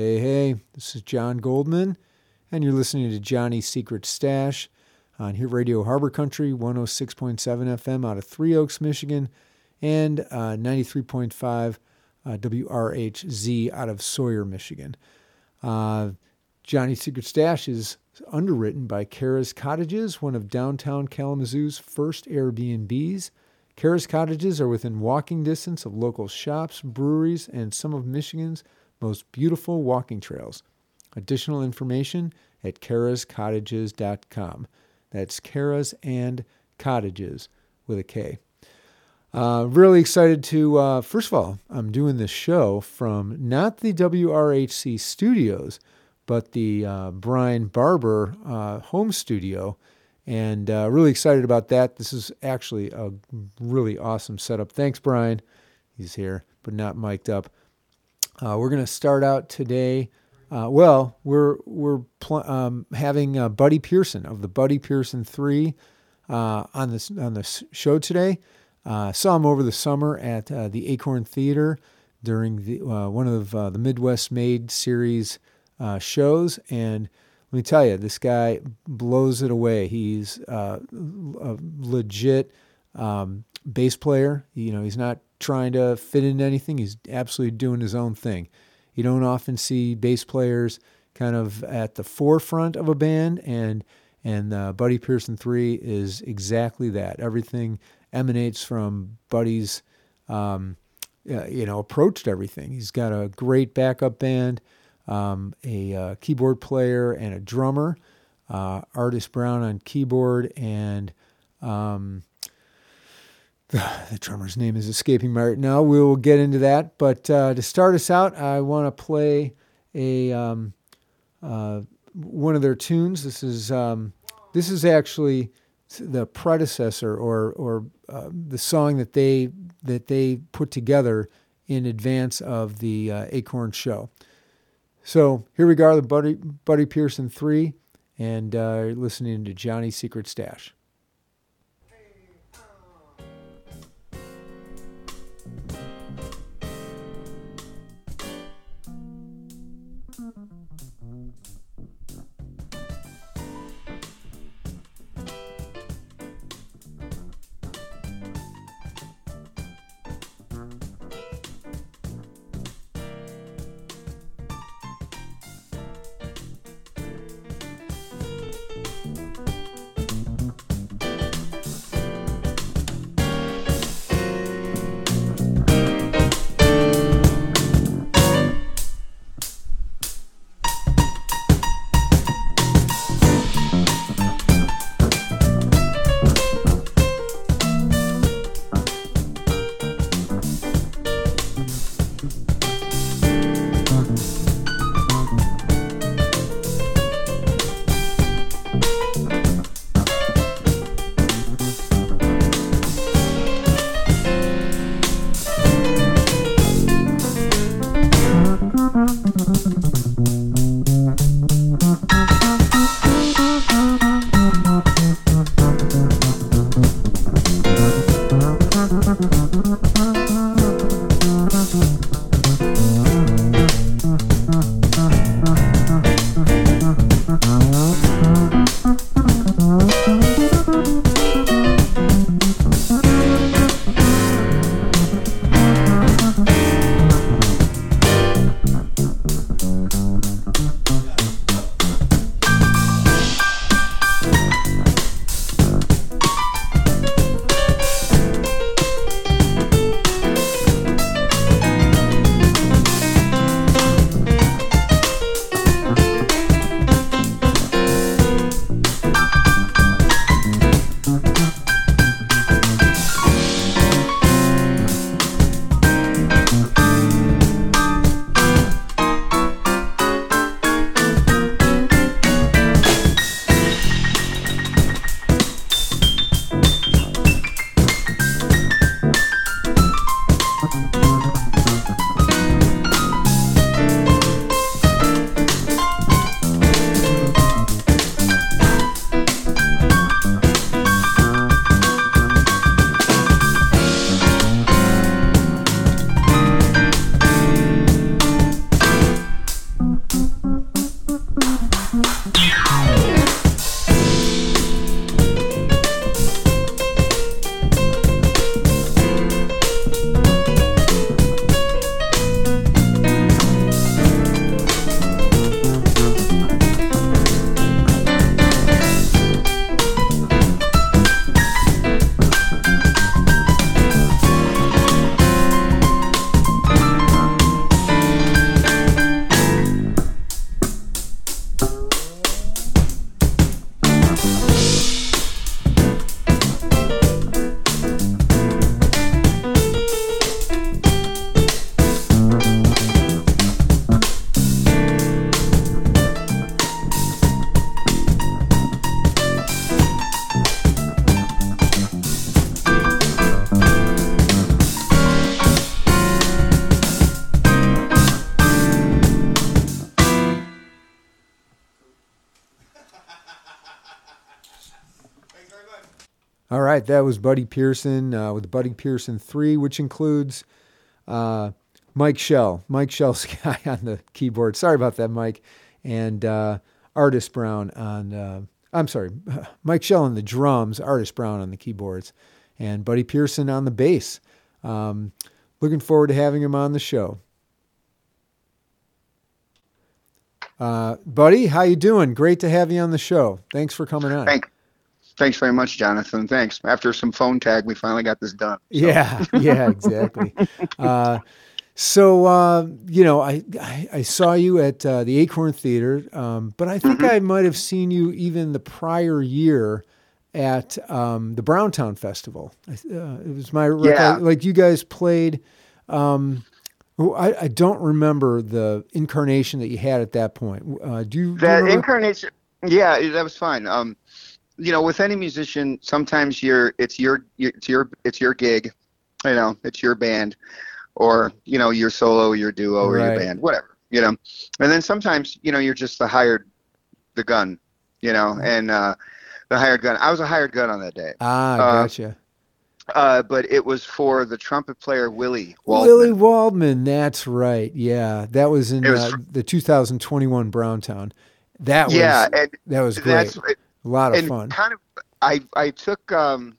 Hey, hey, this is John Goldman, and you're listening to Johnny's Secret Stash on here Radio Harbor Country 106.7 FM out of Three Oaks, Michigan, and uh, 93.5 uh, WRHZ out of Sawyer, Michigan. Uh, Johnny's Secret Stash is underwritten by Kara's Cottages, one of downtown Kalamazoo's first Airbnbs. Kara's Cottages are within walking distance of local shops, breweries, and some of Michigan's most beautiful walking trails. Additional information at karascottages.com. That's Kara's and Cottages with a K. Uh, really excited to, uh, first of all, I'm doing this show from not the WRHC studios, but the uh, Brian Barber uh, home studio. And uh, really excited about that. This is actually a really awesome setup. Thanks, Brian. He's here, but not mic'd up. Uh, we're going to start out today. well, we're we're pl- um, having Buddy Pearson of the Buddy Pearson Three on this on the show today. Uh, saw him over the summer at uh, the Acorn Theater during the, uh, one of uh, the Midwest Made series uh, shows, and let me tell you, this guy blows it away. He's uh, a legit um, bass player. You know, he's not trying to fit into anything. He's absolutely doing his own thing. You don't often see bass players kind of at the forefront of a band, and and Buddy Pearson Three is exactly that. Everything emanates from Buddy's, um, uh, you know, approach to everything. He's got a great backup band, um, a uh, keyboard player, and a drummer. Uh, Artis Brown on keyboard, and um, the, drummer's name is escaping me right now. We will get into that. But uh, to start us out, I want to play a um, uh, one of their tunes. This is um, this is actually the predecessor or or uh, the song that they that they put together in advance of the uh, Acorn show. So here we go, the Buddy Buddy Pearson three, and uh, listening to Johnny's Secret Stash. Right, that was Buddy Pearson uh, with Buddy Pearson 3, which includes uh, Mike Shell. Mike Shell's guy on the keyboard. Sorry about that, Mike. And uh, Artis Brown on, uh, I'm sorry, Mike Shell on the drums, Artis Brown on the keyboards, and Buddy Pearson on the bass. Um, looking forward to having him on the show. Uh, buddy, how you doing? Great to have you on the show. Thanks for coming on. Thank, thanks very much, Jonathan. Thanks. After some phone tag, we finally got this done. So. Yeah, yeah, exactly. uh, so uh, you know, I, I, I saw you at uh, the Acorn Theater, um, but I think mm-hmm. I might have seen you even the prior year at um, the Browntown Festival. Uh, it was my yeah. like you guys played. Um, I, I, don't remember the incarnation that you had at that point. Uh, do you? That incarnation, yeah, that was fine. Um, you know, with any musician, sometimes you're it's your it's your it's your gig, you know, it's your band, or you know your solo, your duo, or right. your band, whatever, you know. And then sometimes you know you're just the hired, the gun, you know, mm-hmm. and uh, the hired gun. I was a hired gun on that day. Ah, uh, gotcha. Uh, but it was for the trumpet player Willie Waldman. Willie Waldman, that's right. Yeah, that was in was uh, the 2021 Browntown. That was yeah, that was great. A lot of fun. Kind of, I I took um,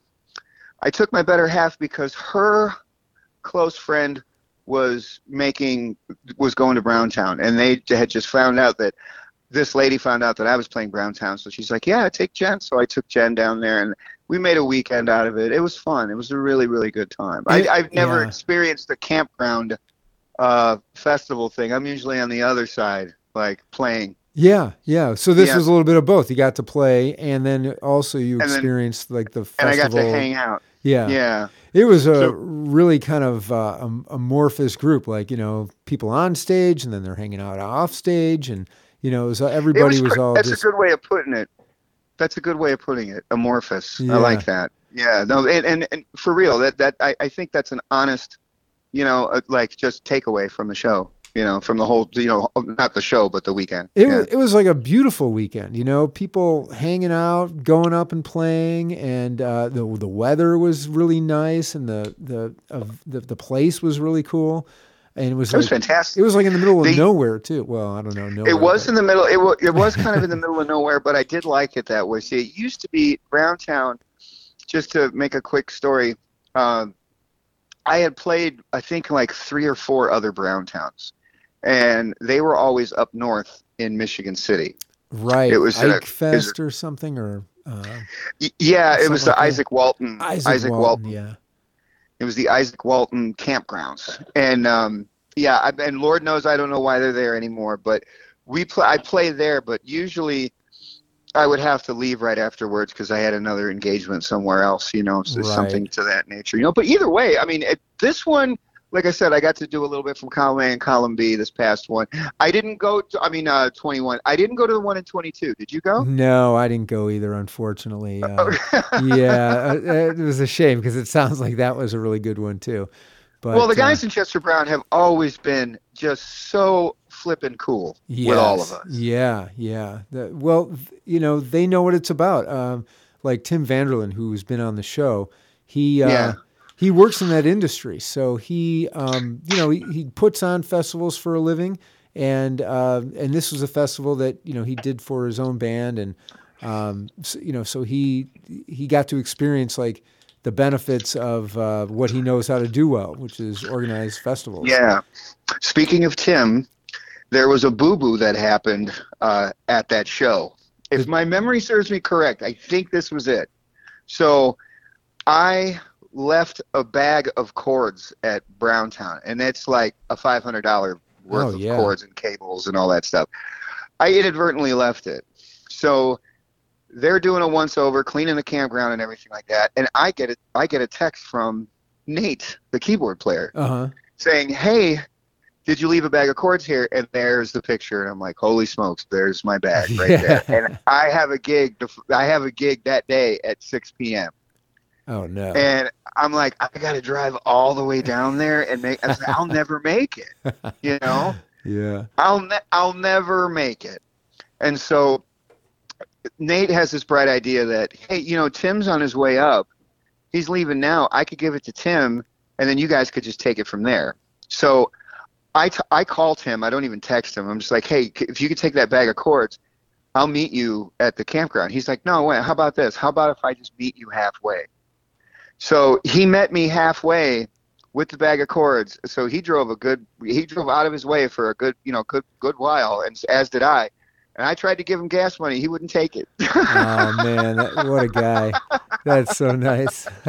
I took my better half because her close friend was making was going to Browntown, and they had just found out that this lady found out that I was playing Browntown, so she's like, "Yeah, take Jen." So I took Jen down there, and we made a weekend out of it. It was fun. It was a really, really good time. I, I've never yeah. experienced the campground uh, festival thing. I'm usually on the other side, like playing. Yeah, yeah. So this yeah. was a little bit of both. You got to play, and then also you and experienced then, like the festival. And I got to hang out. Yeah, yeah. It was a so, really kind of uh, amorphous group, like you know, people on stage, and then they're hanging out off stage, and you know, was, everybody was, was, all. That's just, a good way of putting it that's a good way of putting it. Amorphous. Yeah. I like that. Yeah. No. And, and, and for real, that that I, I think that's an honest, you know, uh, like just takeaway from the show. You know, from the whole, you know, not the show, but the weekend. It, yeah. was, it was like a beautiful weekend. You know, people hanging out, going up and playing, and uh, the the weather was really nice, and the the uh, the the place was really cool and it was it like, was fantastic. It was like in the middle of the, nowhere too. Well, I don't know. Nowhere, it was but. in the middle. It was, it was kind of in the middle of nowhere, but I did like it that way. See, it used to be Browntown. Just to make a quick story, um, I had played I think like three or four other Browntowns, and they were always up north in Michigan City. Right. It was Ike a, Fest or something, or uh, yeah, it was the like Izaak Walton. Izaak, Izaak Walton, Walton. Yeah. It was the Izaak Walton campgrounds, and um, yeah, I, and Lord knows I don't know why they're there anymore. But we play. I play there, but usually I would have to leave right afterwards because I had another engagement somewhere else. You know, so right. something to that nature. You know, but either way, I mean, it, this one like I said, I got to do a little bit from column A and column B this past one. I didn't go. To, I mean, uh, 21. I didn't go to the one in 22. Did you go? No, I didn't go either. Unfortunately, uh, yeah, uh, it was a shame because it sounds like that was a really good one too. But, well, the guys uh, in Chester Brown have always been just so flipping cool yes, with all of us. Yeah, yeah. The, well, you know, they know what it's about. Um, like Tim Vanderlyn, who's been on the show, he. Uh, yeah he works in that industry. So he, um, you know, he, he, puts on festivals for a living, and uh, and this was a festival that you know he did for his own band, and um, so, you know, so he he got to experience like the benefits of uh, what he knows how to do well, which is organize festivals. Yeah. Speaking of Tim, there was a boo boo that happened uh, at that show. If my memory serves me correct, I think this was it. So I left a bag of cords at Browntown, and it's like a five hundred dollar worth oh, yeah. of cords and cables and all that stuff. I inadvertently left it, so they're doing a once over, cleaning the campground and everything like that, and I get it. I get a text from Nate, the keyboard player, uh-huh. saying, "Hey." Did you leave a bag of cords here? And there's the picture, and I'm like, "Holy smokes! There's my bag right yeah. there." And I have a gig. I have a gig that day at 6 p.m. Oh no! And I'm like, I got to drive all the way down there and make. I'll never make it. You know. Yeah. I'll ne- I'll never make it. And so Nate has this bright idea that hey, you know, Tim's on his way up. he's leaving now. I could give it to Tim, and then you guys could just take it from there. So I, t- I called him. I don't even text him. I'm just like, hey, if you could take that bag of cords, I'll meet you at the campground. He's like, no, wait, how about this? How about if I just meet you halfway? So he met me halfway with the bag of cords. So he drove a good, he drove out of his way for a good, you know, good, good while, and as did I. And I tried to give him gas money. He wouldn't take it. oh man, that, what a guy! That's so nice.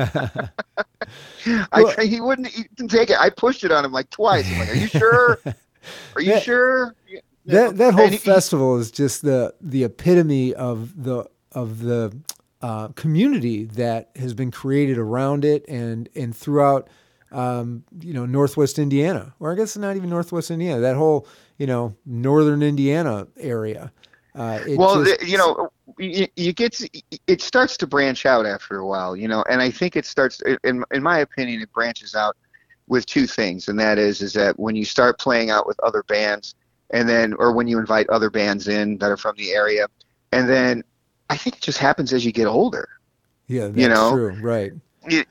I, he wouldn't he didn't take it. I pushed it on him like twice. I'm like, "Are you sure? Are you that, sure?" That that whole he, festival is just the the epitome of the of the uh, community that has been created around it and and throughout um, you know Northwest Indiana, or I guess not even Northwest Indiana. That whole you know northern Indiana area. Uh, well, just, you know, you, you get to, it starts to branch out after a while, you know, and I think it starts, in in my opinion, it branches out with two things, and that is is that when you start playing out with other bands, and then or when you invite other bands in that are from the area, and then I think it just happens as you get older. Yeah, you know, true, right.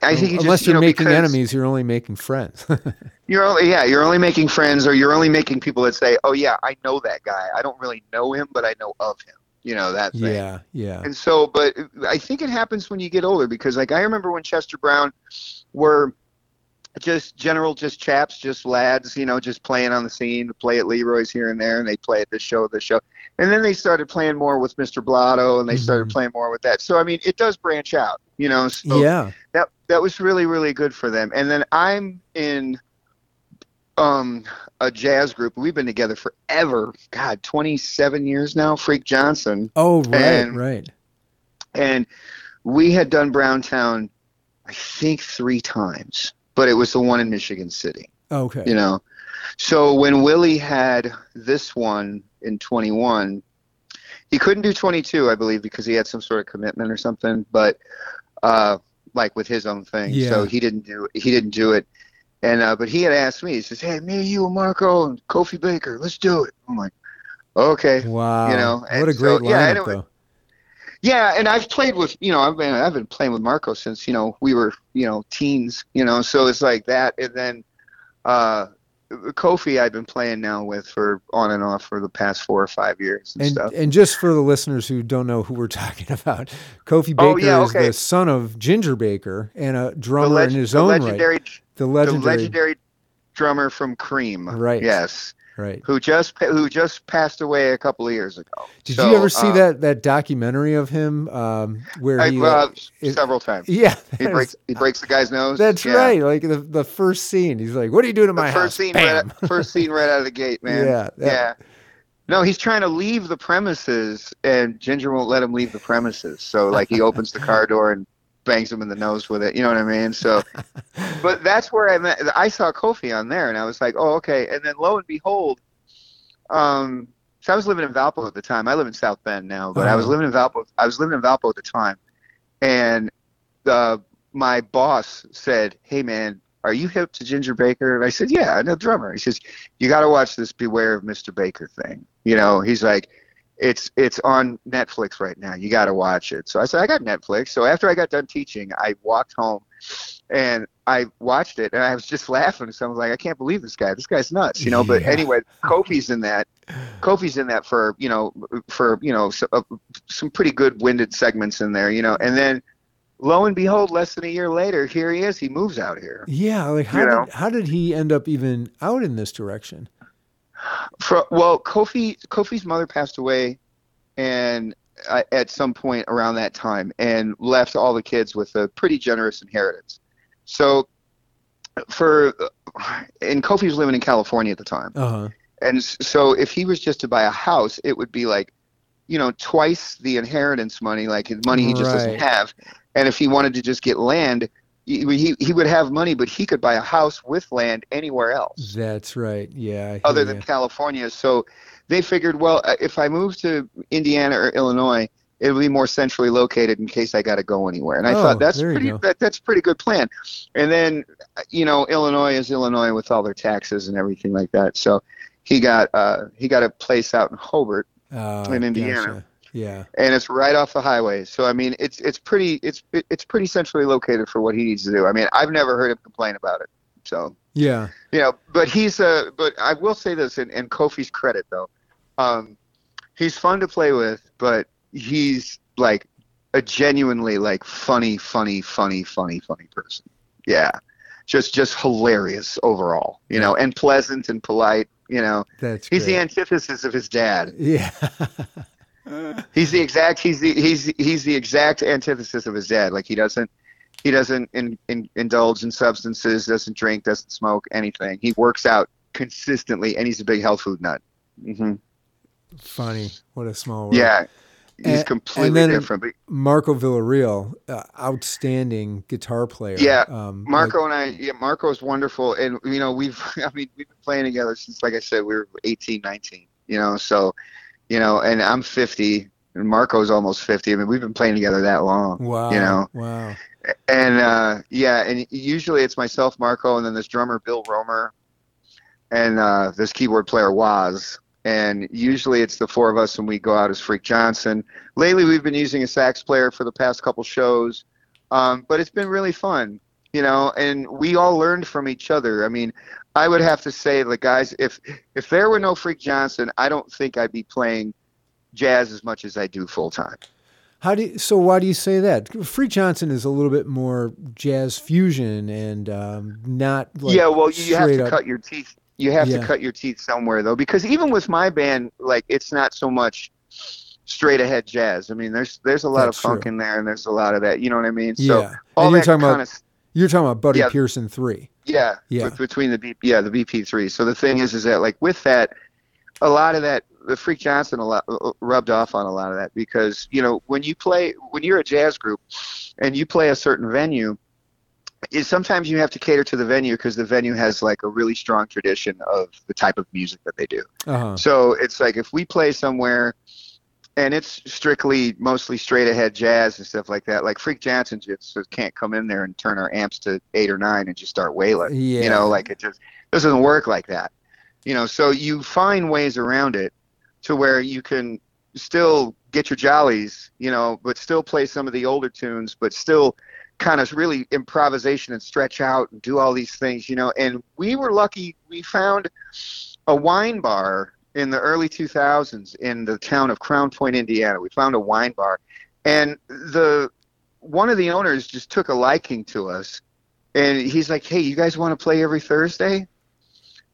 I think you unless just, you're you know, making enemies, you're only making friends. you're only yeah, you're only making friends, or you're only making people that say, "Oh yeah, I know that guy. I don't really know him, but I know of him." You know that thing. Yeah, yeah. And so, but I think it happens when you get older because, like, I remember when Chester Brown were just general, just chaps, just lads, you know, just playing on the scene, play at Leroy's here and there, and they play at this show, this show, and then they started playing more with Mr. Blotto, and they mm-hmm. started playing more with that. So I mean, it does branch out, you know. So yeah, that that was really really good for them. And then I'm in um a jazz group. We've been together forever. God, 27 years now. Freak Johnson. Oh right, and, right. And we had done Browntown, I think three times but it was the one in Michigan City. Okay. You know, so when Willie had this one in 21, he couldn't do 22, I believe, because he had some sort of commitment or something. But uh, like with his own thing, yeah. so he didn't do he didn't do it. And uh, but he had asked me. He says, "Hey, me, you, and Marco, and Kofi Baker, let's do it." I'm like, "Okay." Wow. You know, what a great so, lineup, yeah, anyway, though. Yeah, and I've played with you know I've been I've been playing with Marco since you know we were you know teens you know so it's like that and then uh, Kofi I've been playing now with for on and off for the past four or five years and, and stuff. And just for the listeners who don't know who we're talking about, Kofi oh, Baker oh, yeah, okay. is the son of Ginger Baker and a drummer leg- in his own legendary, right. The legendary, the legendary drummer from Cream. Right. Yes right? Who just who just passed away a couple of years ago. Did so, you ever see um, that that documentary of him um, where I, he uh, it, several times? Yeah, he breaks he breaks the guy's nose. That's yeah. right. Like the the first scene, he's like, "What are you doing to my the first house?" Scene right first scene right out of the gate, man. Yeah, that, yeah. No, he's trying to leave the premises, and Ginger won't let him leave the premises. So, like, he opens the car door and bangs him in the nose with it. You know what I mean? So, but that's where I met. I saw Kofi on there, and I was like, oh, okay. And then lo and behold, um, so I was living in Valpo at the time. I live in South Bend now, but. I was uh-huh. living in Valpo. I was living in Valpo at the time, and the my boss said, "Hey, man." Are you hip to Ginger Baker? And I said, Yeah, I know drummer. He says, You got to watch this Beware of Mr. Baker thing. You know, he's like, it's it's on Netflix right now. You got to watch it. So I said, I got Netflix. So after I got done teaching, I walked home and I watched it and I was just laughing. So I was like, I can't believe this guy. This guy's nuts, you know. But anyway, Kofi's in that. Kofi's in that for you know for you know so, uh, some pretty good winded segments in there, you know. And then lo and behold, less than a year later, here he is. He moves out here. Yeah, like how did how did he end up even out in this direction? For, well, Kofi Kofi's mother passed away, and uh, at some point around that time, and left all the kids with a pretty generous inheritance. So, for and Kofi was living in California at the time, uh-huh. and so if he was just to buy a house, it would be like, you know, twice the inheritance money, like his money he just right. doesn't have. And if he wanted to just get land, he, he would have money, but he could buy a house with land anywhere else. That's right. Yeah. Other than California. So they figured, well, uh, if I move to Indiana or Illinois, it'll be more centrally located in case I got to go anywhere. And I oh, thought that's pretty that, that's pretty good plan. And then, you know, Illinois is Illinois with all their taxes and everything like that. So he got uh, he got a place out in Hobart oh, in Indiana. Gotcha. Yeah. and it's right off the highway. So I mean, it's it's pretty it's it's pretty centrally located for what he needs to do. I mean, I've never heard him complain about it. So Yeah. you know, but he's uh but I will say this in, in Kofi's credit though, um, he's fun to play with, but he's like a genuinely like funny, funny, funny, funny, funny person. Yeah, just just hilarious overall, you know, and pleasant and polite. You know, That's he's the antithesis of his dad. Yeah. He's the exact he's the he's he's the exact antithesis of his dad. Like he doesn't he doesn't in, in, indulge in substances, doesn't drink, doesn't smoke anything. He works out consistently, and he's a big health food nut. Mm-hmm. Funny. What a small world. Yeah, he's And- completely and different. But Marco Villarreal, uh, outstanding guitar player. Yeah, Um, Marco and I, yeah, Marco is wonderful, and you know we've I mean we've been playing together since like I said we were 18, 19. You know, so you know, and I'm 50, and Marco's almost 50. I mean we've been playing together that long. wow. you know. Wow. And uh, yeah, and usually it's myself, Marco, and then this drummer Bill Romer, and uh, this keyboard player Waz. And usually it's the four of us, and we go out as Freak Johnson. Lately, we've been using a sax player for the past couple shows, um, but it's been really fun, you know. And we all learned from each other. I mean, I would have to say, the guys, if if there were no Freak Johnson, I don't think I'd be playing jazz as much as I do full time. How do you, so? Why do you say that? Freak Johnson is a little bit more jazz fusion and um, not like yeah, well, you have to up- cut your teeth. You have Yeah. to cut your teeth somewhere though, because even with my band, like it's not so much straight ahead jazz. I mean, there's there's a lot That's of funk true. in there, and there's a lot of that. You know what I mean? So yeah. all and that kind about of you're talking about Buddy Yeah. Pearson three. yeah, Yeah. with- between the B, yeah the BP3. So the thing is, is that like with that, a lot of that the Freak Johnson a lot uh, rubbed off on a lot of that because you know when you play when you're a jazz group and you play a certain venue. Is sometimes you have to cater to the venue because the venue has like a really strong tradition of the type of music that they do. Uh huh. So it's like if we play somewhere and it's strictly mostly straight ahead jazz and stuff like that, like Freak Johnson just can't come in there and turn our amps to eight or nine and just start wailing. Yeah. You know, like it just doesn't work like that. You know, so you find ways around it to where you can still get your jollies, you know, but still play some of the older tunes, but still kind of really improvisation and stretch out and do all these things, you know. And we were lucky; we found a wine bar in the early 2000s in the town of Crown Point, Indiana. We found a wine bar, and the one of the owners just took a liking to us, and he's like, "Hey, you guys want to play every Thursday?"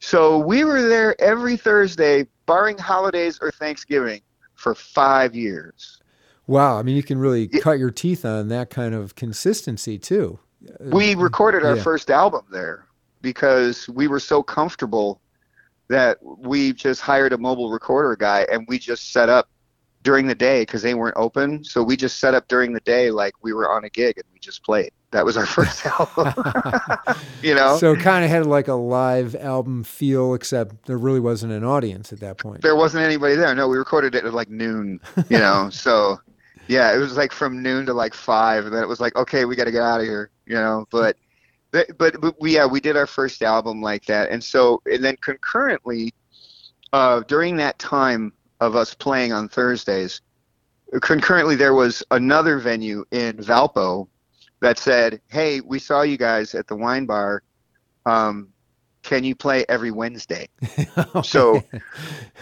So we were there every Thursday, barring holidays or Thanksgiving, for five years. Wow. I mean, you can really Yeah. cut your teeth on that kind of consistency too. We recorded our Yeah. first album there because we were so comfortable that we just hired a mobile recorder guy and we just set up during the day because they weren't open. So we just set up during the day like we were on a gig and we just played. That was our first album. you know? So kind of had like a live album feel, except there really wasn't an audience at that point. there wasn't anybody there. No, we recorded it at like noon, you know. so yeah, it was like from noon to like five, and then it was like, okay, we got to get out of here, you know. But but but, but we, yeah, we did our first album like that, and so and then concurrently, uh, during that time of us playing on Thursdays, concurrently there was another venue in Valpo that said, hey, we saw you guys at the wine bar. Um, can you play every Wednesday? So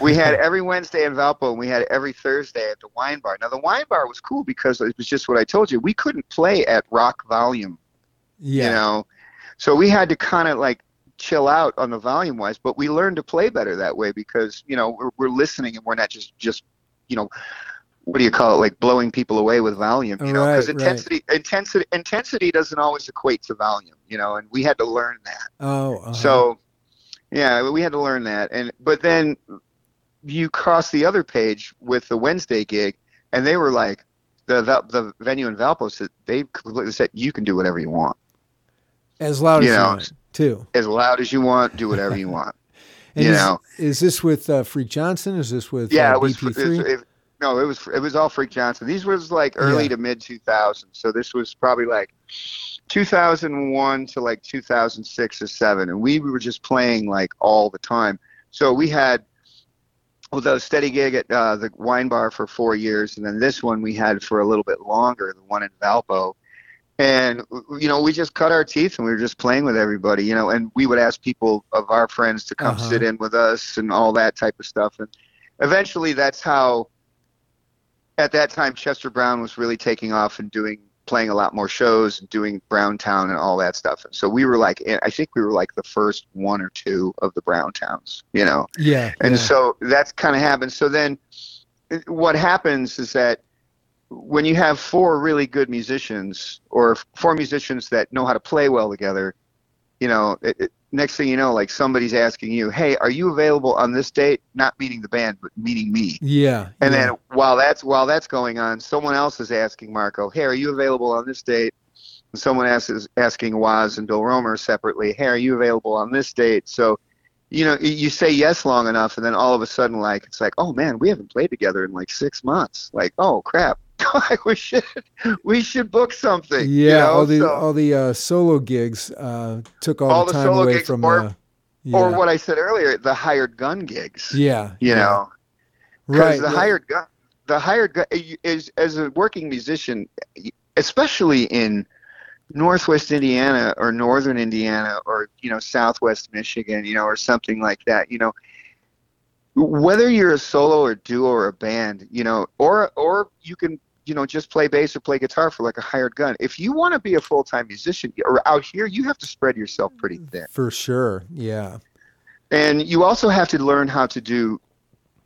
we had every Wednesday in Valpo and we had every Thursday at the wine bar. Now the wine bar was cool because it was just what I told you. We couldn't play at rock volume, yeah. you know. So we had to kind of like chill out on the volume wise, but we learned to play better that way because, you know, we're, we're listening and we're not just just, you know, what do you call it? Like blowing people away with volume, you know, because Right, right. intensity intensity intensity doesn't always equate to volume, you know, and we had to learn that. Oh. uh-huh. So, yeah, we had to learn that, and but then you cross the other page with the Wednesday gig, and they were like, the Val- the venue in Valpo said they completely said you can do whatever you want, as loud you as you want, too. as loud as you want, do whatever you want. And you is, know. is this with uh, Freak Johnson? Is this with yeah, uh, it was. BP3? It, it, no, it was. It was all Freak Johnson. These was like early Yeah. to mid 2000s. So this was probably like 2001 to like 2006 or seven, and we were just playing like all the time. So we had well, the steady gig at uh, the wine bar for four years, and then this one we had for a little bit longer, the one in Valpo. And you know, we just cut our teeth, and we were just playing with everybody, you know. And we would ask people of our friends to come Uh-huh. sit in with us, and all that type of stuff. And eventually, that's how. At that time, Chester Brown was really taking off and doing playing a lot more shows, and doing Brown Town and all that stuff. And so we were like, I think we were like the first one or two of the Brown Towns, you know. Yeah. And yeah. so that's kind of happened So then uh, what happens is that when you have four really good musicians or four musicians that know how to play well together, you know, it, it, next thing you know, like somebody's asking you, "Hey, are you available on this date?" Not meaning the band, but meaning me. yeah. And yeah. then while that's while that's going on, someone else is asking Marco, "Hey, are you available on this date?" And someone else is asking Waz and Bill Romer separately, "Hey, are you available on this date?" So, you know, you say yes long enough, and then all of a sudden, like it's like, "Oh man, we haven't played together in like six months." Like, "Oh crap, we should we should book something." you Yeah, know? all the So- all the uh, solo gigs uh, took all, All the the time solo away gigs from or- the. Yeah, or what I said earlier, the hired gun gigs. Yeah, You yeah. know, because right? the yeah. hired gun, the hired gun is as a working musician, especially in Northwest Indiana or Northern Indiana or you know Southwest Michigan, you know, or something like that. You know, whether you're a solo or duo or a band, you know, or or you can you know just play bass or play guitar for like a hired gun. If you want to be a full time musician or out here, you have to spread yourself pretty thin. For sure. Yeah. and you also have to learn how to do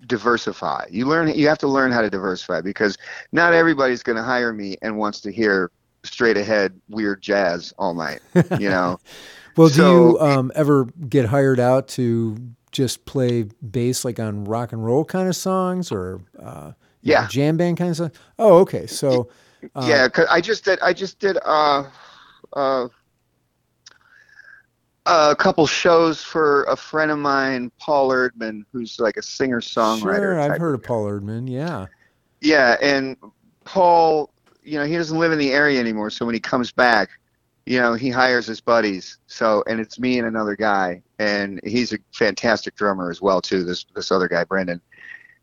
diversify you learn you have to learn how to diversify because not everybody's going to hire me and wants to hear straight ahead weird jazz all night you know Well, do you um, ever get hired out to just play bass like on rock and roll kind of songs or uh, know, Yeah. jam band kind of stuff? Oh, okay. So uh, yeah 'cause i just did i just did uh uh a couple shows for a friend of mine, Paul Erdman, who's like a singer songwriter. Sure, I've heard of Paul Erdman. Yeah. Yeah, and Paul, you know, he doesn't live in the area anymore, so when he comes back, you know, he hires his buddies. So, and it's me and another guy, and he's a fantastic drummer as well too. This this other guy, Brendan,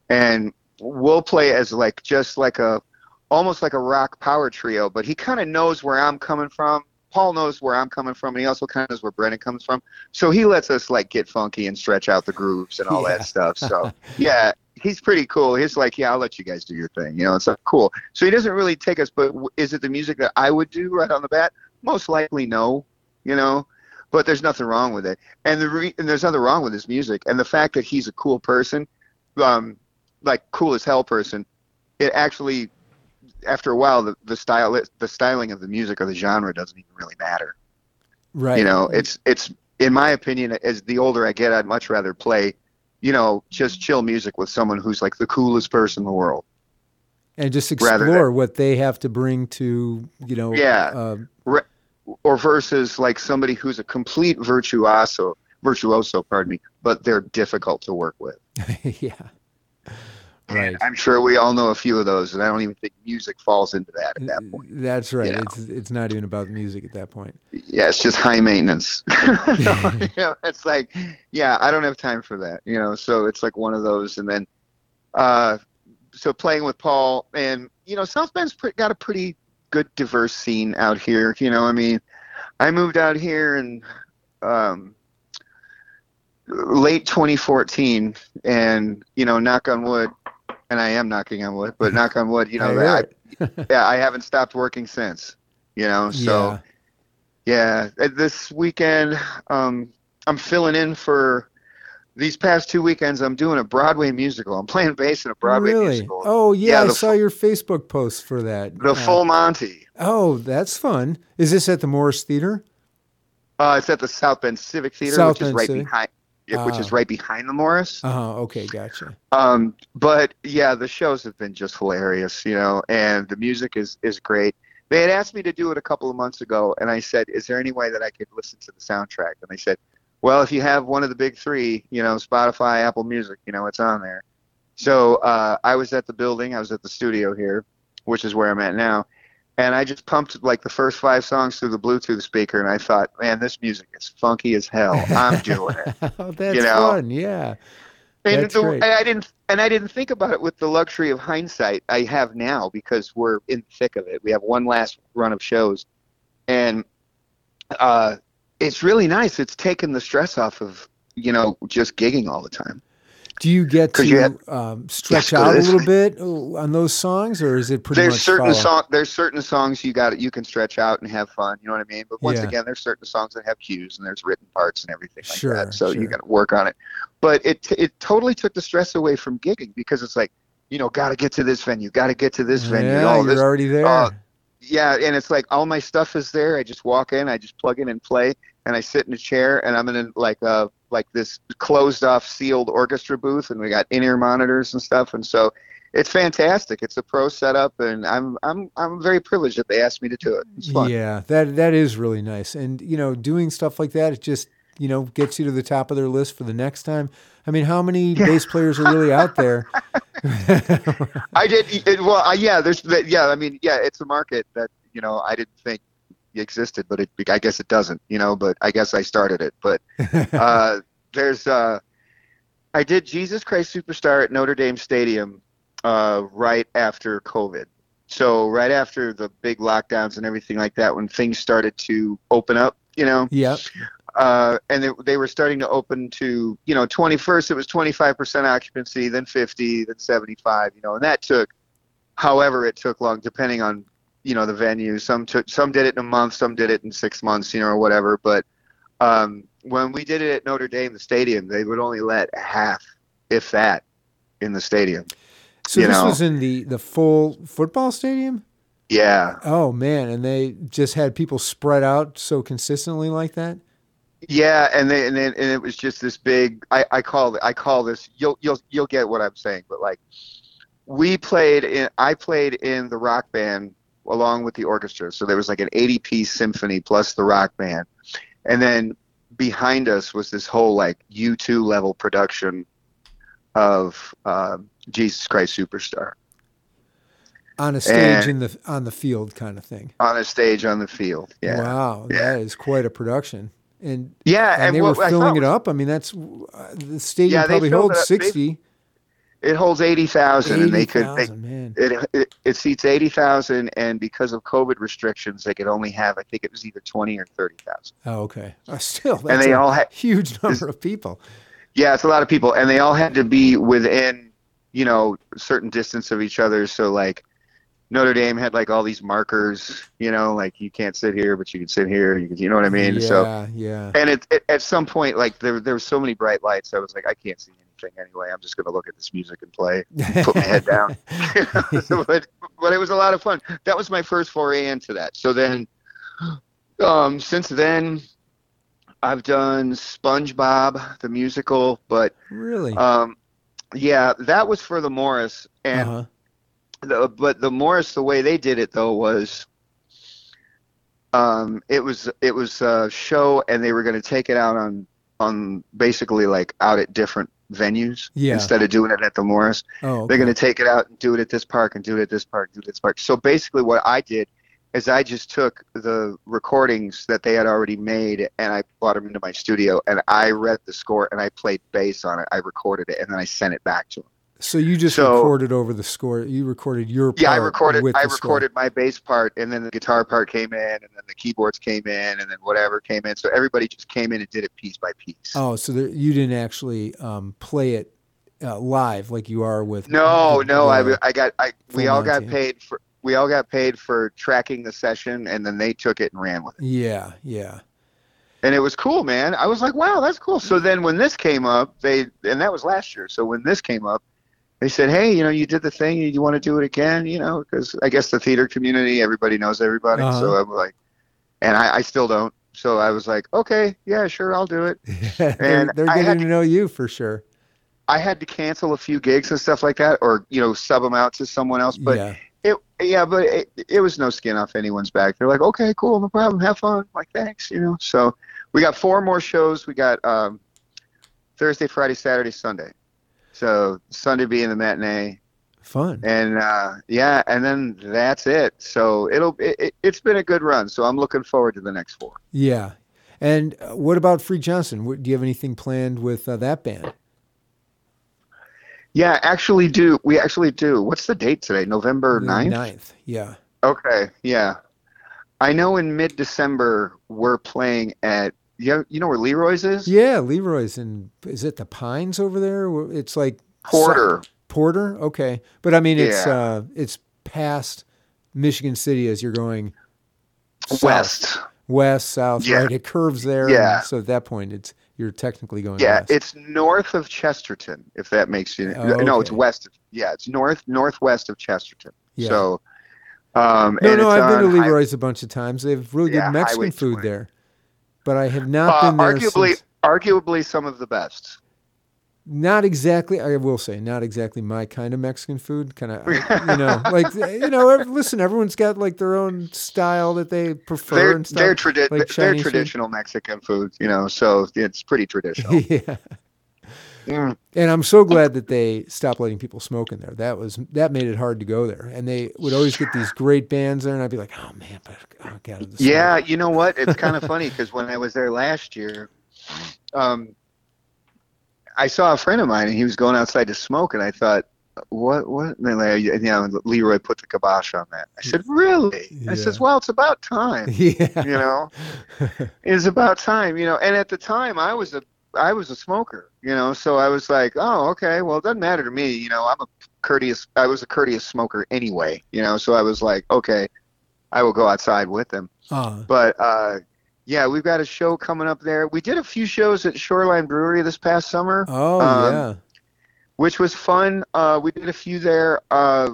and we'll play as like just like a almost like a rock power trio, but he kind of knows where I'm coming from. Paul knows where I'm coming from, and he also kind of knows where Brendan comes from. So he lets us like get funky and stretch out the grooves and all Yeah. that stuff. So yeah, he's pretty cool. He's like, yeah, I'll let you guys do your thing. You know, it's like cool. So he doesn't really take us, but is it the music that I would do right on the bat? Most likely, no. You know, but there's nothing wrong with it, and the re- and there's nothing wrong with his music, and the fact that he's a cool person, um, like cool as hell person, it actually, after a while, the the style the styling of the music or the genre doesn't even really matter. Right. You know, it's it's in my opinion, as the older I get, I'd much rather play, you know, just chill music with someone who's like the coolest person in the world. and just explore what they have to bring to you know. Yeah. Uh, Or versus like somebody who's a complete virtuoso, virtuoso, pardon me, but they're difficult to work with. yeah. Right. And I'm sure we all know a few of those, and I don't even think music falls into that at that point. That's right. you know. It's it's not even about music at that point. Yeah, it's just high maintenance. you know, it's like, yeah, I don't have time for that. You know, so it's like one of those, and then, uh, so playing with Paul, and you know, South Bend's pre- got a pretty good diverse scene out here. You know, I mean, I moved out here in um, late 2014, and you know, knock on wood, and I am knocking on wood, but knock on wood, you know, I that yeah, I haven't stopped working since. You know, so. yeah. Yeah, this weekend um, I'm filling in for these past two weekends. I'm doing a Broadway musical. I'm playing bass in a Broadway really? musical. Oh yeah, Yeah, I saw your Facebook post for that. the Uh, Full Monty. Oh, that's fun. Is this at the Morris Theater? Uh, it's at the South Bend Civic Theater, South which is right Civic. behind. Which is Ah. right behind the Morris. Uh. Okay, gotcha. Um, but yeah, the shows have been just hilarious, you know, and the music is is great. They had asked me to do it a couple of months ago, and I said, "Is there any way that I could listen to the soundtrack?" And they said, "Well, if you have one of the big three, you know, Spotify, Apple Music, you know, it's on there." So uh, I was at the building, I was at the studio here, which is where I'm at now, and I just pumped like the first five songs through the Bluetooth speaker, and I thought, "Man, this music is funky as hell. I'm doing it." oh, that's You know? fun. Yeah. And, That's the- great. I didn't and I didn't think about it with the luxury of hindsight I have now because we're in the thick of it. We have one last run of shows, and uh, it's really nice. It's taken the stress off of you know just gigging all the time. Do you get to you have- um, stretch go out a little bit on those songs, or is it pretty there's certain song there's certain songs you got you can stretch out and have fun. You know what I mean? But once Yeah. again, there's certain songs that have cues and there's written parts and everything like Sure, that. So sure. you got to work on it. But it it totally took the stress away from gigging because it's like you know got to get to this venue, got to get to this venue. Yeah, all you're this already there. uh, yeah, and it's like all my stuff is there. I just walk in, I just plug in and play, and I sit in a chair, and I'm in a, like a like this closed off, sealed orchestra booth, and we got in ear monitors and stuff, and so it's fantastic. It's a pro setup, and I'm I'm I'm very privileged that they asked me to do it. It's fun. Yeah, that that is really nice. And you know, doing stuff like that, it just you know gets you to the top of their list for the next time. I mean, how many bass players are really out there? I did it, well. I, yeah, there's yeah. I mean, yeah, it's a market that you know I didn't think existed, but it I guess it doesn't. You know, but I guess I started it. But uh, there's uh, I did Jesus Christ Superstar at Notre Dame Stadium uh, right after COVID. So right after the big lockdowns and everything like that, when things started to open up, you know, yep. uh, and they, they were starting to open to you know 21st it was 25% occupancy then 50 then 75 you know and that took however it took long depending on you know the venue some took some did it in a month some did it in six months you know or whatever but um, when we did it at notre dame the stadium they would only let half if that in the stadium So this know. was in the the full football stadium. yeah Oh man, and they just had people spread out so consistently like that. Yeah, and then and, then, and it was just this big. I, I call it. I call this. You'll you'll you'll get what I'm saying. But like, we played in. I played in the rock band along with the orchestra. So there was like an 80 piece symphony plus the rock band, and then behind us was this whole like U2 level production of uh, Jesus Christ Superstar On a stage And- in the on the field kind of thing. on a stage on the field. Yeah. Wow, Yeah. that is quite a production. And Yeah, and, and, they were filling it up. I mean, that's uh, the stadium Yeah, probably holds up. They- sixty. It holds 80,000, and they could. They, 80,000, man. it, it it seats 80,000 and because of COVID restrictions they could only have I think it was either 20 or 30,000. Oh, okay. Uh, still, that's And they a all had huge number of people. yeah, it's a lot of people and they all had to be within, you know, a certain distance of each other so like Notre Dame had like all these markers, you know, like you can't sit here but you can sit here, you can you know what I mean? yeah, So yeah. and it, it at some point like there there were so many bright lights I was like I can't see anything anyway. I'm just going to look at this music and play. Put my head down. but, but it was a lot of fun. That was my first foray into that. So then, um, since then, I've done SpongeBob the musical, but really? um, yeah, that was for the Morris, and uh-huh. the, but the Morris, the way they did it though was, um, it was it was a show, and they were going to take it out on on basically like out at different venues Yeah. instead of doing it at the Morris. Oh, They're going to take it out and do it at this park and do it at this park, do it at this park. So basically, what I did is I just took the recordings that they had already made and I brought them into my studio and I read the score and I played bass on it. I recorded it and then I sent it back to them. So you just so- recorded over the score. You recorded your part Yeah, I recorded. with I the score. recorded my bass part, and then the guitar part came in, and then the keyboards came in, and then whatever came in. So everybody just came in and did it piece by piece. Oh, so there, you didn't actually um, play it uh, live like you are with. No, the- no, the- I, I got, I, we all got paid for, we all got paid for tracking the session, and then they took it and ran with it. Yeah, yeah. and it was cool, man. I was like, wow, that's cool. So then when this came up, they and that was last year. So when this came up, they said, hey, you know, you did the thing. You want to do it again? You know, because I guess the theater community, everybody knows everybody. Uh-huh. So I'm like, and I, I still don't. So I was like, okay, yeah, sure, I'll do it. they're And they're getting had to know you for sure. I had to cancel a few gigs and stuff like that, or you know, sub them out to someone else. But yeah, it, yeah, but it, it was no skin off anyone's back. They're like, okay, cool, no problem, have fun. I'm like, thanks, you know. So we got four more shows. We got um, Thursday, Friday, Saturday, Sunday. So Sunday being the matinee, fun. and uh, yeah, and then that's it. So it'll it, it, it's been a good run. So I'm looking forward to the next four. Yeah. And uh, what about Freak Johnson? What, do you have anything planned with uh, that band? Yeah, actually do. We actually do. What's the date today? November The 9th? 9th, yeah. Okay, yeah. I know in mid December we're playing at you know, you know where Leroy's is? Yeah, Leroy's in is it the Pines over there? It's like Porter. Porter, okay. But I mean it's Yeah. uh it's past Michigan City as you're going south, West. west, south, Yeah. right? It curves there. Yeah. So at that point it's you're technically going Yeah, west. it's north of Chesterton, if that makes you Oh, No, it's west of yeah, it's north northwest of Chesterton. Yeah. So um No, and no, I've been to Leroy's a bunch of times. They have really Yeah, good Mexican food 20. there. But I have not uh, been there arguably since. arguably some of the best. Not exactly. I will say, not exactly my kind of Mexican food. Kind of, you know, like you know. Listen, everyone's got like their own style that they prefer They're and stuff. they're, tradi- like they're Chinese food. traditional Mexican food, you know, so it's pretty traditional. yeah, Mm. and I'm so glad that they stopped letting people smoke in there. That was that made it hard to go there. And they would always get these great bands there, and I'd be like, oh man, but oh god, the. Yeah, you know what? It's kind of funny because when I was there last year, um, I saw a friend of mine and he was going outside to smoke, and I thought, what? What? And then, like, you know, Leroy put the kibosh on that. I said, really? I says, well, it's about time. yeah, You know, it's about time. You know, and at the time, I was a I was a smoker. You know, so I was like, oh, okay, well, it doesn't matter to me. You know, I'm a courteous. I was a courteous smoker anyway. You know, so I was like, okay, I will go outside with them. Uh, But uh, yeah, we've got a show coming up there. We did a few shows at Shoreline Brewery this past summer, oh Um, yeah, which was fun. Uh, we did a few there. Uh,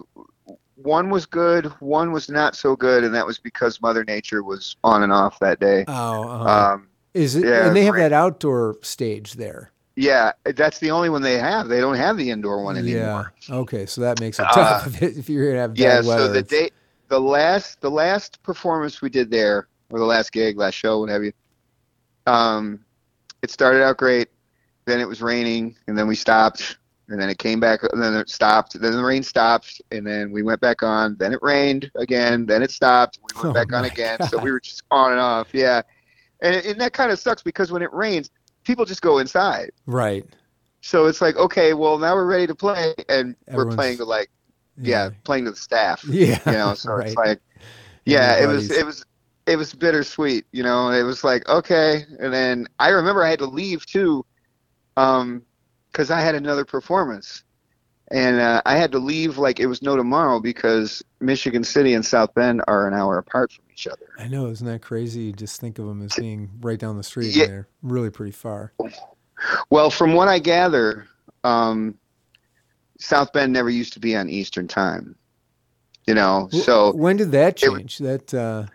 one was good, one was not so good, and that was because Mother Nature was on and off that day. oh, uh, Um, is it? yeah, and they have that outdoor stage there. Yeah, that's the only one they have. They don't have the indoor one anymore. Yeah. Okay, so that makes it Uh, tough if, if you're gonna have bad Yeah, weather. so the day, the last, the last performance we did there, or the last gig, last show, what have you. Um, it started out great. Then it was raining, and then we stopped, and then it came back, and then it stopped. Then the rain stopped, and then we went back on. Then it rained again. Then it stopped. We went Oh back on again. God. So we were just on and off. Yeah, and, and that kind of sucks because when it rains, people just go inside. right. So it's like, okay, well now we're ready to play, and we're playing to like, yeah, playing to the staff Yeah. you know so right. it's like yeah it was it was it was bittersweet you know it was like okay and then i remember i had to leave too um because i had another performance and uh, i had to leave like it was no tomorrow because michigan city and south bend are an hour apart from each other I know, isn't that crazy? You just think of them as being right down the street. Yeah. And they're really pretty far. well from what i gather um south bend never used to be on eastern time you know so when did that it- change? that uh,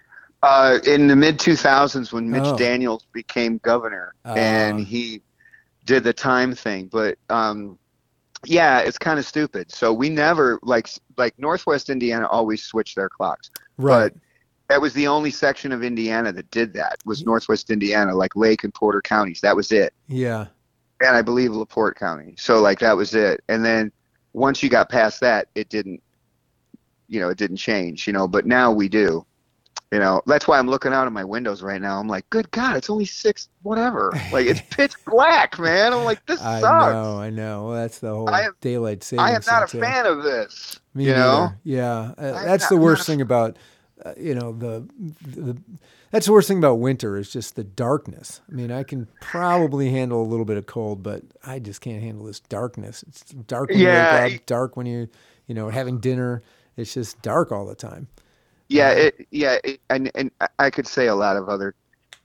Uh, in the mid 2000s, when Mitch Oh. Daniels became governor, Ah. and he did the time thing. But um, yeah, it's kind of stupid. So we never like like Northwest Indiana always switched their clocks. right. That was the only section of Indiana that did that. Was Northwest Indiana, like Lake and Porter counties. That was it, yeah. and I believe Laporte County. So like that was it. And then once you got past that, it didn't. You know, it didn't change. You know, but now we do. You know, that's why I'm looking out of my windows right now. I'm like, good God, it's only six, whatever. Like it's pitch black, man. I'm like, this I sucks. know, I know. Well, that's the whole I am- daylight savings. I am not a fan of this. Me you know, neither. Yeah, uh, that's the worst a thing about, uh, you know, the, the that's the worst thing about winter is just the darkness. I mean, I can probably handle a little bit of cold, but I just can't handle this darkness. It's dark when Yeah, you wake up, dark when you, you know, having dinner. It's just dark all the time. yeah, Uh, it, yeah, it, and and I- could say a lot of other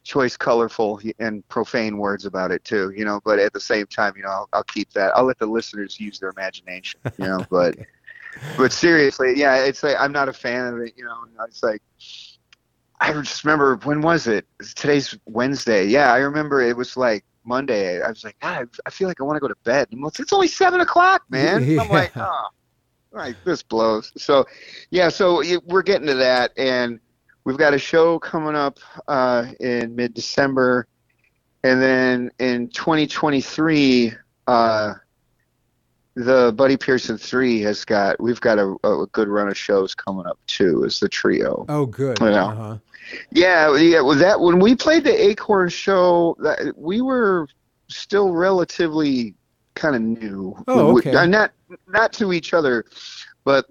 choice, colorful, and profane words about it too. You know, but at the same time, you know, I'll, I'll keep that. I'll let the listeners use their imagination. You know, but. But seriously, yeah, it's like I'm not a fan of it. You know, it's like I just remember when was it? Today's Wednesday. Yeah, I remember it was like Monday. I was like, God, I feel like I want to go to bed. And it's, it's only seven o'clock, man. I'm like, oh, like this blows. So, yeah, so it, we're getting to that, and we've got a show coming up uh, in mid-December, and then in 2023. Uh, the Buddy Pearson three has got we've got a, a good run of shows coming up too as the trio. Oh, good. Yeah. Uh-huh. Yeah, yeah. Well, that when we played the Acorn show, that we were still relatively kind of new. Oh, okay. Uh, Not not to each other, but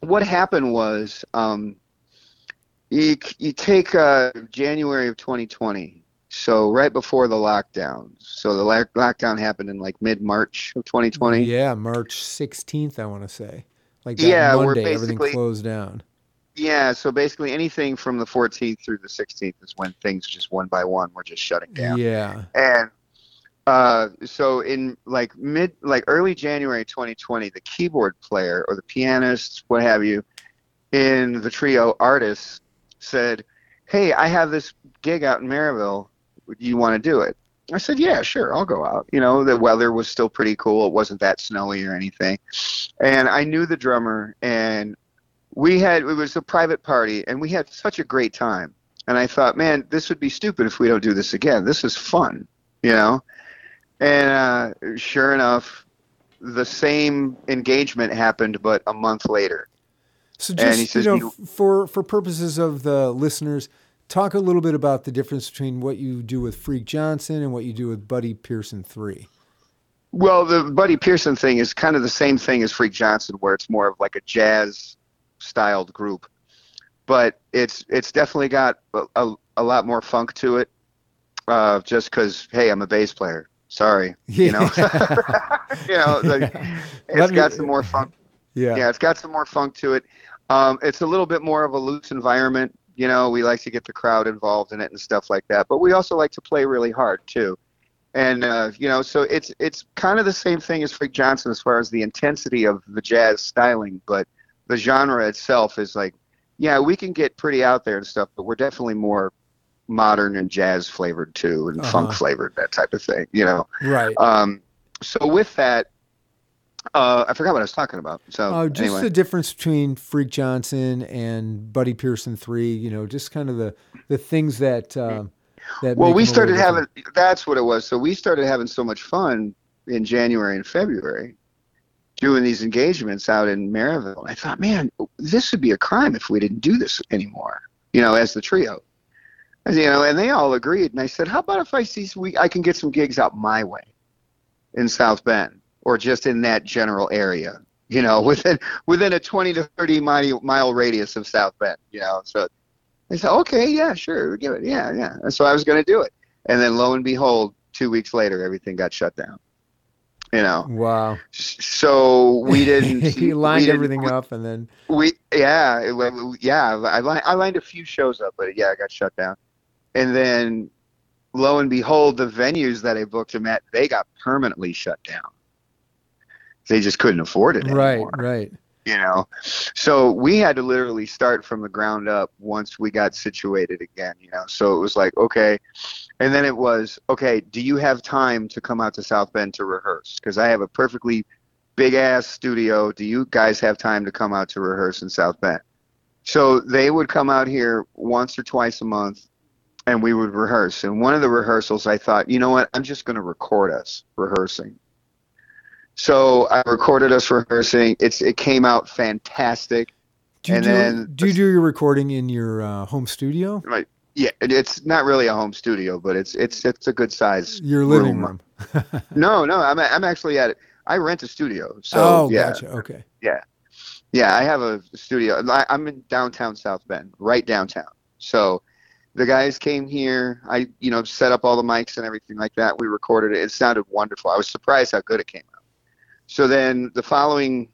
what happened was um, you you take uh, January of 2020, so right before the lockdown. So the lock- lockdown happened in like mid March of 2020. Yeah, March 16th, I want to say. Like that Yeah, we're Monday, everything basically- closed down. Yeah, so basically anything from the 14th through the 16th is when things just one by one were just shutting down. Yeah. And uh, so in like mid, like early January 2020, the keyboard player or the pianist, what have you, in the trio Artis said, "Hey, I have this gig out in Merrillville. Do you want to do it?" I said, "Yeah, sure, I'll go out." You know, the weather was still pretty cool. It wasn't that snowy or anything, and I knew the drummer, and we had it was a private party, and we had such a great time. And I thought, man, this would be stupid if we don't do this again. This is fun, you know. And uh, sure enough, the same engagement happened, but a month later. So And just he says, you know, for for purposes of the listeners, talk a little bit about the difference between what you do with Freak Johnson and what you do with Buddy Pearson Three. Well, the Buddy Pearson thing is kind of the same thing as Freak Johnson, where it's more of like a jazz styled group, but it's it's definitely got a, a, a lot more funk to it. Uh, just because, hey, I'm a bass player. Sorry, you know, you know, like, it's me- got some more funk. yeah. yeah, it's got some more funk to it. Um, it's a little bit more of a loose environment. You know, we like to get the crowd involved in it and stuff like that. But we also like to play really hard too. And uh, you know, so it's it's kind of the same thing as Freak Johnson as far as the intensity of the jazz styling, but the genre itself is like, yeah, we can get pretty out there and stuff, but we're definitely more modern and jazz flavored too, and Uh-huh. funk flavored, that type of thing. You know. Right. Um, so with that, uh, I forgot what I was talking about. So Oh, just anyway. the difference between Freak Johnson and Buddy Pearson Three. You know, just kind of the the things that um, that. well, we started little having that's what it was. So we started having so much fun in January and February doing these engagements out in Merrillville. I thought, man, this would be a crime if we didn't do this anymore. You know, as the trio. And, You know, and they all agreed. And I said, how about if I see we I can get some gigs out my way in South Bend or just in that general area. You know, within within a 20 to 30 mile mile radius of South Bend. You know, so I said, okay, yeah, sure, we'll give it, yeah, yeah. And so I was going to do it, and then lo and behold, two weeks later, everything got shut down. You know, Wow. so we didn't. he lined didn't- everything up, and then We yeah, it yeah. I li- I lined a few shows up, but yeah, I got shut down. And then, lo and behold, the venues that I booked him at, they got permanently shut down. They just couldn't afford it anymore, right, right. you know? So we had to literally start from the ground up once we got situated again you know? So it was like okay. And then it was okay do you have time to come out to south bend to rehearse? Because i have a perfectly big ass studio. Do you guys have time to come out to rehearse in south bend? So they would come out here once or twice a month and we would rehearse. And one of the rehearsals i thought you know what? I'm just going to record us rehearsing so I recorded us rehearsing. It's it came out fantastic. Do you And do, then- do you do your recording in your uh, home studio? Yeah, it- it's not really a home studio, but it's it's it's a good size. Your living room. room. No, no, I'm I'm actually at it. I rent a studio, so oh, yeah, gotcha. Okay. Yeah, yeah, I have a studio. I- I'm in downtown South Bend, right downtown. So the guys came here. I you know set up all the mics and everything like that. We recorded it. It sounded wonderful. I was surprised how good it came out. So then the following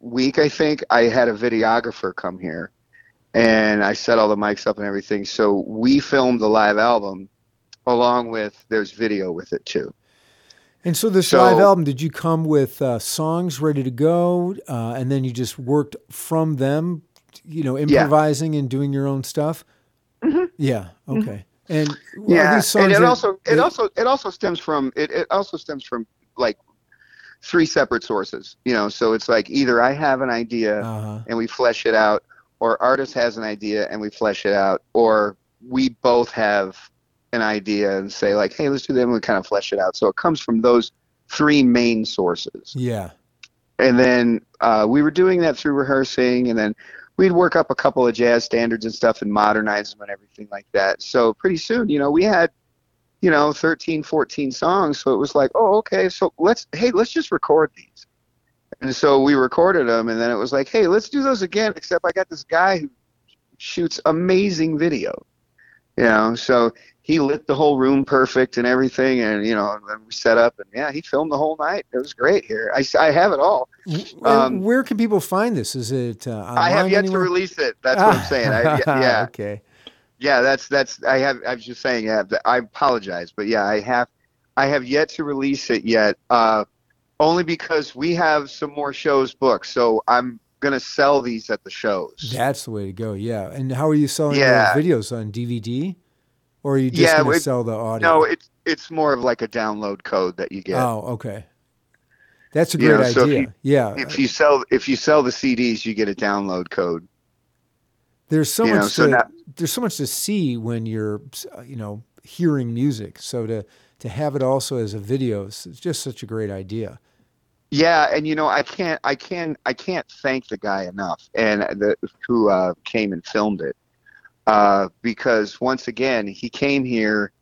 week, I think I had a videographer come here, and I set all the mics up and everything. So we filmed the live album, along with there's video with it too. And so this So- live album, did you come with uh, songs ready to go, uh, and then you just worked from them, you know, improvising and doing your own stuff? Mhm. Yeah. Okay. And well, Mm-hmm. yeah, these songs and it that- also it that- also it also stems from it, it also stems from like three separate sources. You know, so it's like either I have an idea Uh-huh. and we flesh it out, or Artis has an idea and we flesh it out, or we both have an idea and say like, hey, let's do that, and we kind of flesh it out. So it comes from those three main sources Yeah. and then uh, we were doing that through rehearsing and then we'd work up a couple of jazz standards and stuff and modernize them and everything like that so pretty soon you know we had you know, 13, 14 songs. So it was like, oh, okay, so let's, hey, let's just record these. And so we recorded them, and then it was like, hey, let's do those again, except I got this guy who shoots amazing video. You know, so he lit the whole room perfect and everything, and you know, and we set up, and yeah, he filmed the whole night. It was great here. I, I have it all. Um, Where can people find this? Is it? Uh, I have yet anywhere? to release it. That's what I'm saying. I, yeah. okay. Yeah, that's that's. I have. I was just saying. Yeah, I apologize, but yeah, I have. I have yet to release it yet. Uh, only because we have some more shows booked. So I'm gonna sell these at the shows. That's the way to go. Yeah. And how are you selling Yeah. videos on DVD, or are you just Yeah, to it- sell the audio? No, it's it's more of like a download code that you get. Oh, okay. That's a You great know, so if idea. you- yeah. If you sell if you sell the CDs, you get a download code. There's so you know, much so to now- there's so much to see when you're uh, you know hearing music. So to to have it also as a video is it's just such a great idea. Yeah, and you know, I can't, I can, I can't thank the guy enough, and the who uh, came and filmed it, uh, because once again, he came here.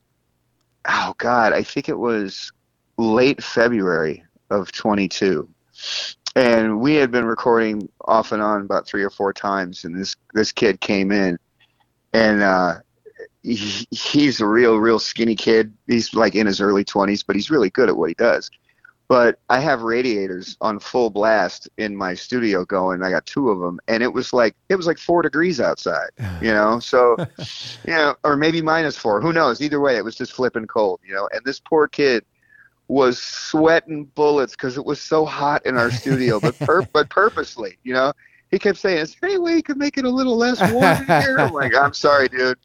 Oh God, I think it was late February of 22, and we had been recording off and on about three or four times, and this this kid came in, and uh, he, he's a real, real skinny kid. He's like in his early 20s, but he's really good at what he does but I have radiators on full blast in my studio going. I got two of them, and it was like it was like four degrees outside, you know. So, you know, or maybe minus four. Who knows? Either way, it was just flipping cold, you know. And this poor kid was sweating bullets because it was so hot in our studio, but pur- but purposely, you know. He kept saying, "Is there any way you could make it a little less warm in here?" I'm like, "I'm sorry, dude."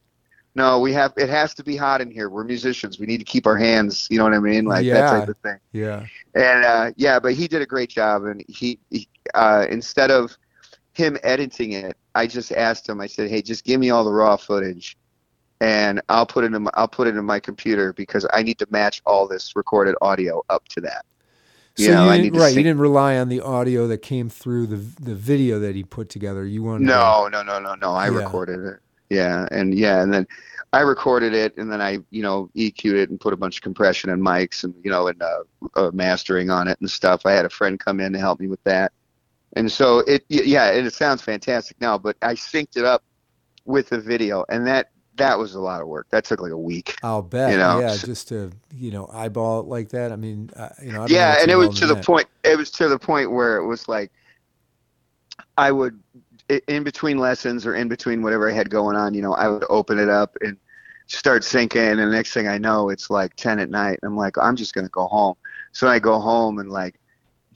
No, we have. It has to be hot in here. We're musicians. We need to keep our hands. You know what I mean? Like Yeah. that type of thing Yeah. and uh, yeah, but he did a great job. And he, he uh, instead of him editing it, I just asked him. I said, "Hey, just give me all the raw footage, and I'll put it in. My, I'll put it in my computer because I need to match all this recorded audio up to that." So You know, you I didn't, need to right, you didn't rely on the audio that came through the the video that he put together. You wanted to- No, no, no, no, no. I Yeah. recorded it. Yeah, and yeah, and then I recorded it, and then I, you know, EQ'd it and put a bunch of compression and mics and you know and uh, uh, mastering on it and stuff. I had a friend come in to help me with that, and so it, yeah, and it sounds fantastic now. But I synced it up with the video, and that that was a lot of work. That took like a week. I'll bet. You know, yeah, so- just to you know eyeball it like that. I mean, uh, you know. I don't know Yeah, what's and it was to the that. point. It was to the point where it was like I would, in between lessons or in between whatever I had going on, you know, I would open it up and start syncing, and the next thing I know, it's like ten at night. I'm like, I'm just gonna go home. So I go home and like.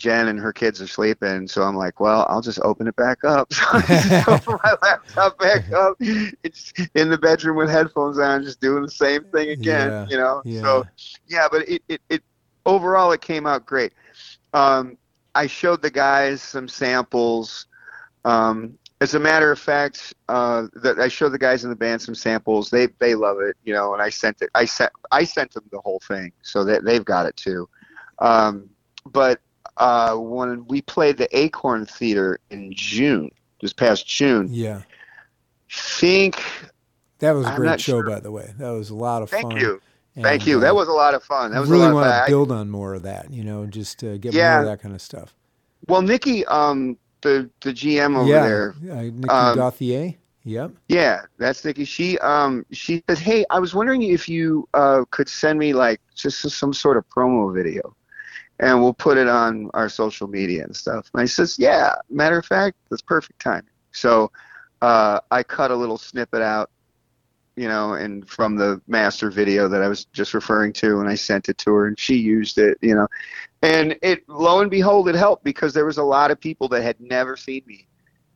Jen and her kids are sleeping, so I'm like, well, I'll just open it back up. So I just open my laptop back up. It's in the bedroom with headphones on, just doing the same thing again, Yeah, you know. yeah. So yeah, but it, it, it overall it came out great. Um, I showed the guys some samples. Um, as a matter of fact, uh, that I showed the guys in the band some samples. They they love it, you know. And I sent it. I sent I sent them the whole thing, so that they've got it too. Um, but uh, when we played the Acorn Theater in June, this past June, Yeah, think. that was a I'm great show, sure. by the way. That was a lot of Thank fun. Thank you, And, thank you. uh, That was a lot of fun. That was really want to build on more of that. You know, just to get more of that kind of stuff. well, Nikki, um, the the GM over yeah, there, uh, Nikki um, Gauthier. Yep. Yeah, that's Nikki. She um she said, "Hey, I was wondering if you uh could send me like just some sort of promo video, and we'll put it on our social media and stuff." And I says, "Yeah, matter of fact, that's perfect timing." So, uh, I cut a little snippet out, you know, and from the master video that I was just referring to, and I sent it to her, and she used it, you know, and it lo and behold, it helped because there was a lot of people that had never seen me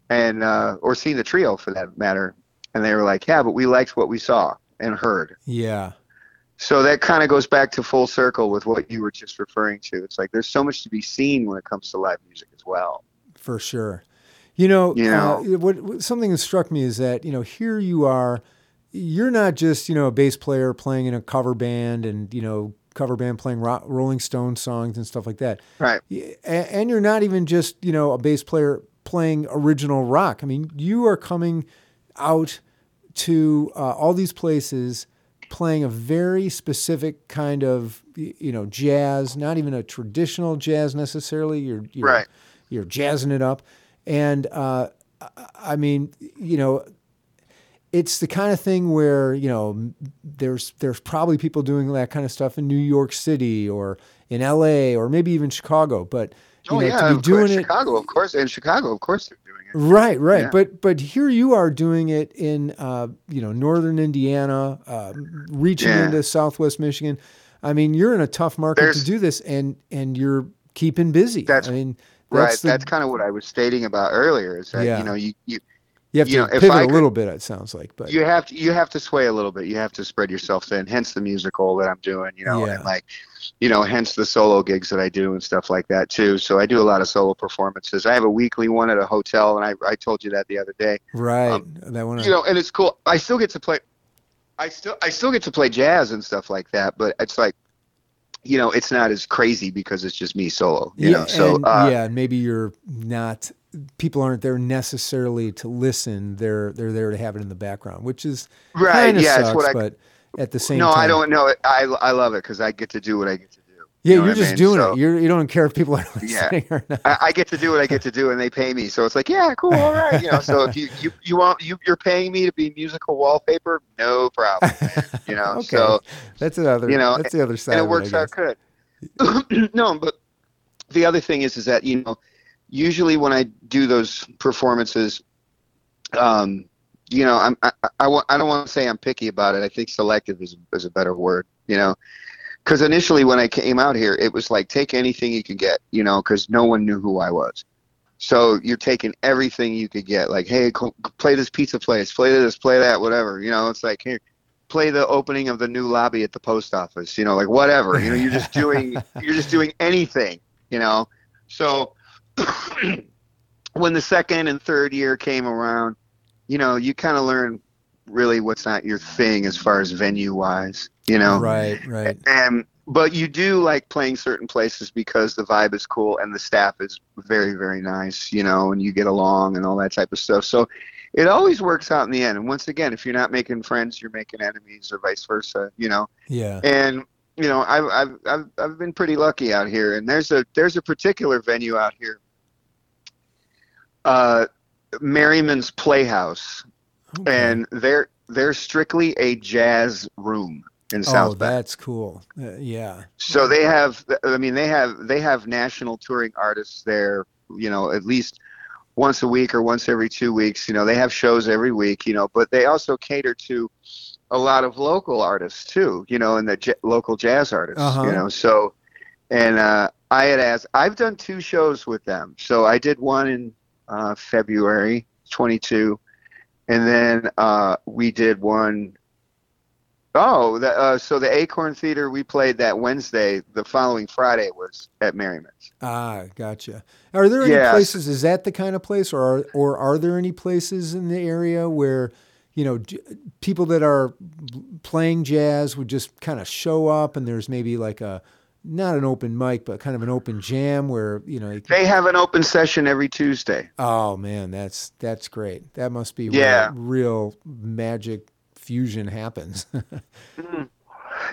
and uh, or seen the trio for that matter, and they were like, "Yeah, but we liked what we saw and heard." Yeah. So that kind of goes back to full circle with what you were just referring to. It's like there's so much to be seen when it comes to live music as well. for sure. You know, You know? Uh, what, what something that struck me is that you know here you are, you're not just you know a bass player playing in a cover band and you know cover band playing ro- Rolling Stone songs and stuff like that, Right. And you're not even just you know a bass player playing original rock. I mean, you are coming out to uh, all these places playing a very specific kind of you know jazz, not even a traditional jazz necessarily. You're, you're right. You're jazzing it up, and uh, I mean, you know, it's the kind of thing where you know there's there's probably people doing that kind of stuff in New York City or in L.A. or maybe even Chicago, but you oh know, yeah, to be doing it Chicago, of course, in Chicago, of course, they're doing it. Right, right. Yeah. But but here you are doing it in uh, you know northern Indiana, uh, reaching Yeah. into Southwest Michigan. I mean, you're in a tough market There's- to do this, and and you're keeping busy. That's- I mean, Right, that's the- that's kind of what I was stating about earlier. Is that Yeah. you know you you you have you to know, pivot I a could- little bit. It sounds like, but you have to you have to sway a little bit. You have to spread yourself thin. Hence the musical that I'm doing, you know, Yeah. and like, you know, hence the solo gigs that I do and stuff like that too. So I do a lot of solo performances. I have a weekly one at a hotel, and I I told you that the other day. right, um, that one. You know, and it's cool. I still get to play. I still I still get to play jazz and stuff like that, but it's like, you know, it's not as crazy because it's just me solo. You yeah, know, so and, uh, yeah, and maybe you're not. People aren't there necessarily to listen. They're they're there to have it in the background, which is right, yeah, sucks. what I. but at the same time. no, time, I don't know. it. I I love it because I get to do what I get to do. Yeah, You know you're what I just mean? doing So- it. You're, you don't care if people are Yeah. listening or not. I, I get to do what I get to do, and they pay me. So it's like, yeah, cool, all right, you know. So if you you, you want you you're paying me to be musical wallpaper, no problem, man, you know. Okay. So That's the other. you know, that's the other side. and it works I out good. no, but the other thing is, is that you know, usually when I do those performances, um, you know, I'm I, I, I don't want to say I'm picky about it. I think selective is is a better word, you know. Because initially, when I came out here, it was like take anything you can get, you know, because no one knew who I was. So you're taking everything you could get, like, hey, co- play this pizza place, play this, play that, whatever. You know, it's like here, play the opening of the new lobby at the post office. You know, like whatever. You know, you're just doing, you're just doing anything. You know, so when the second and third year came around, you know, you kind of learn really what's not your thing as far as venue wise. You know, Right, right. and but you do like playing certain places because the vibe is cool and the staff is very very nice you know and you get along and all that type of stuff so it always works out in the end and once again if you're not making friends you're making enemies or vice versa you know Yeah. and you know I've, I've i've i've been pretty lucky out here and there's a there's a particular venue out here uh merriman's playhouse Okay. and they're they're strictly a jazz room in south oh, Bend. that's cool. Uh, yeah. So they have, I mean, they have they have national touring artists there. You know, at least once a week or once every two weeks. You know, they have shows every week. You know, but they also cater to a lot of local artists too. You know, and the j- local jazz artists. Uh-huh. You know, so and uh, I had asked. I've done two shows with them. So I did one in uh, February 22, and then uh, we did one Oh, the, uh, so the Acorn Theater we played that Wednesday. The following Friday was at Merriman's. Ah, gotcha. Are there any Yes. places? Is that the kind of place, or are, or are there any places in the area where you know j- people that are playing jazz would just kind of show up, and there's maybe like a not an open mic, but kind of an open jam where you know. Can, They have an open session every Tuesday. oh man, that's that's great. That must be Yeah. where real magic fusion happens.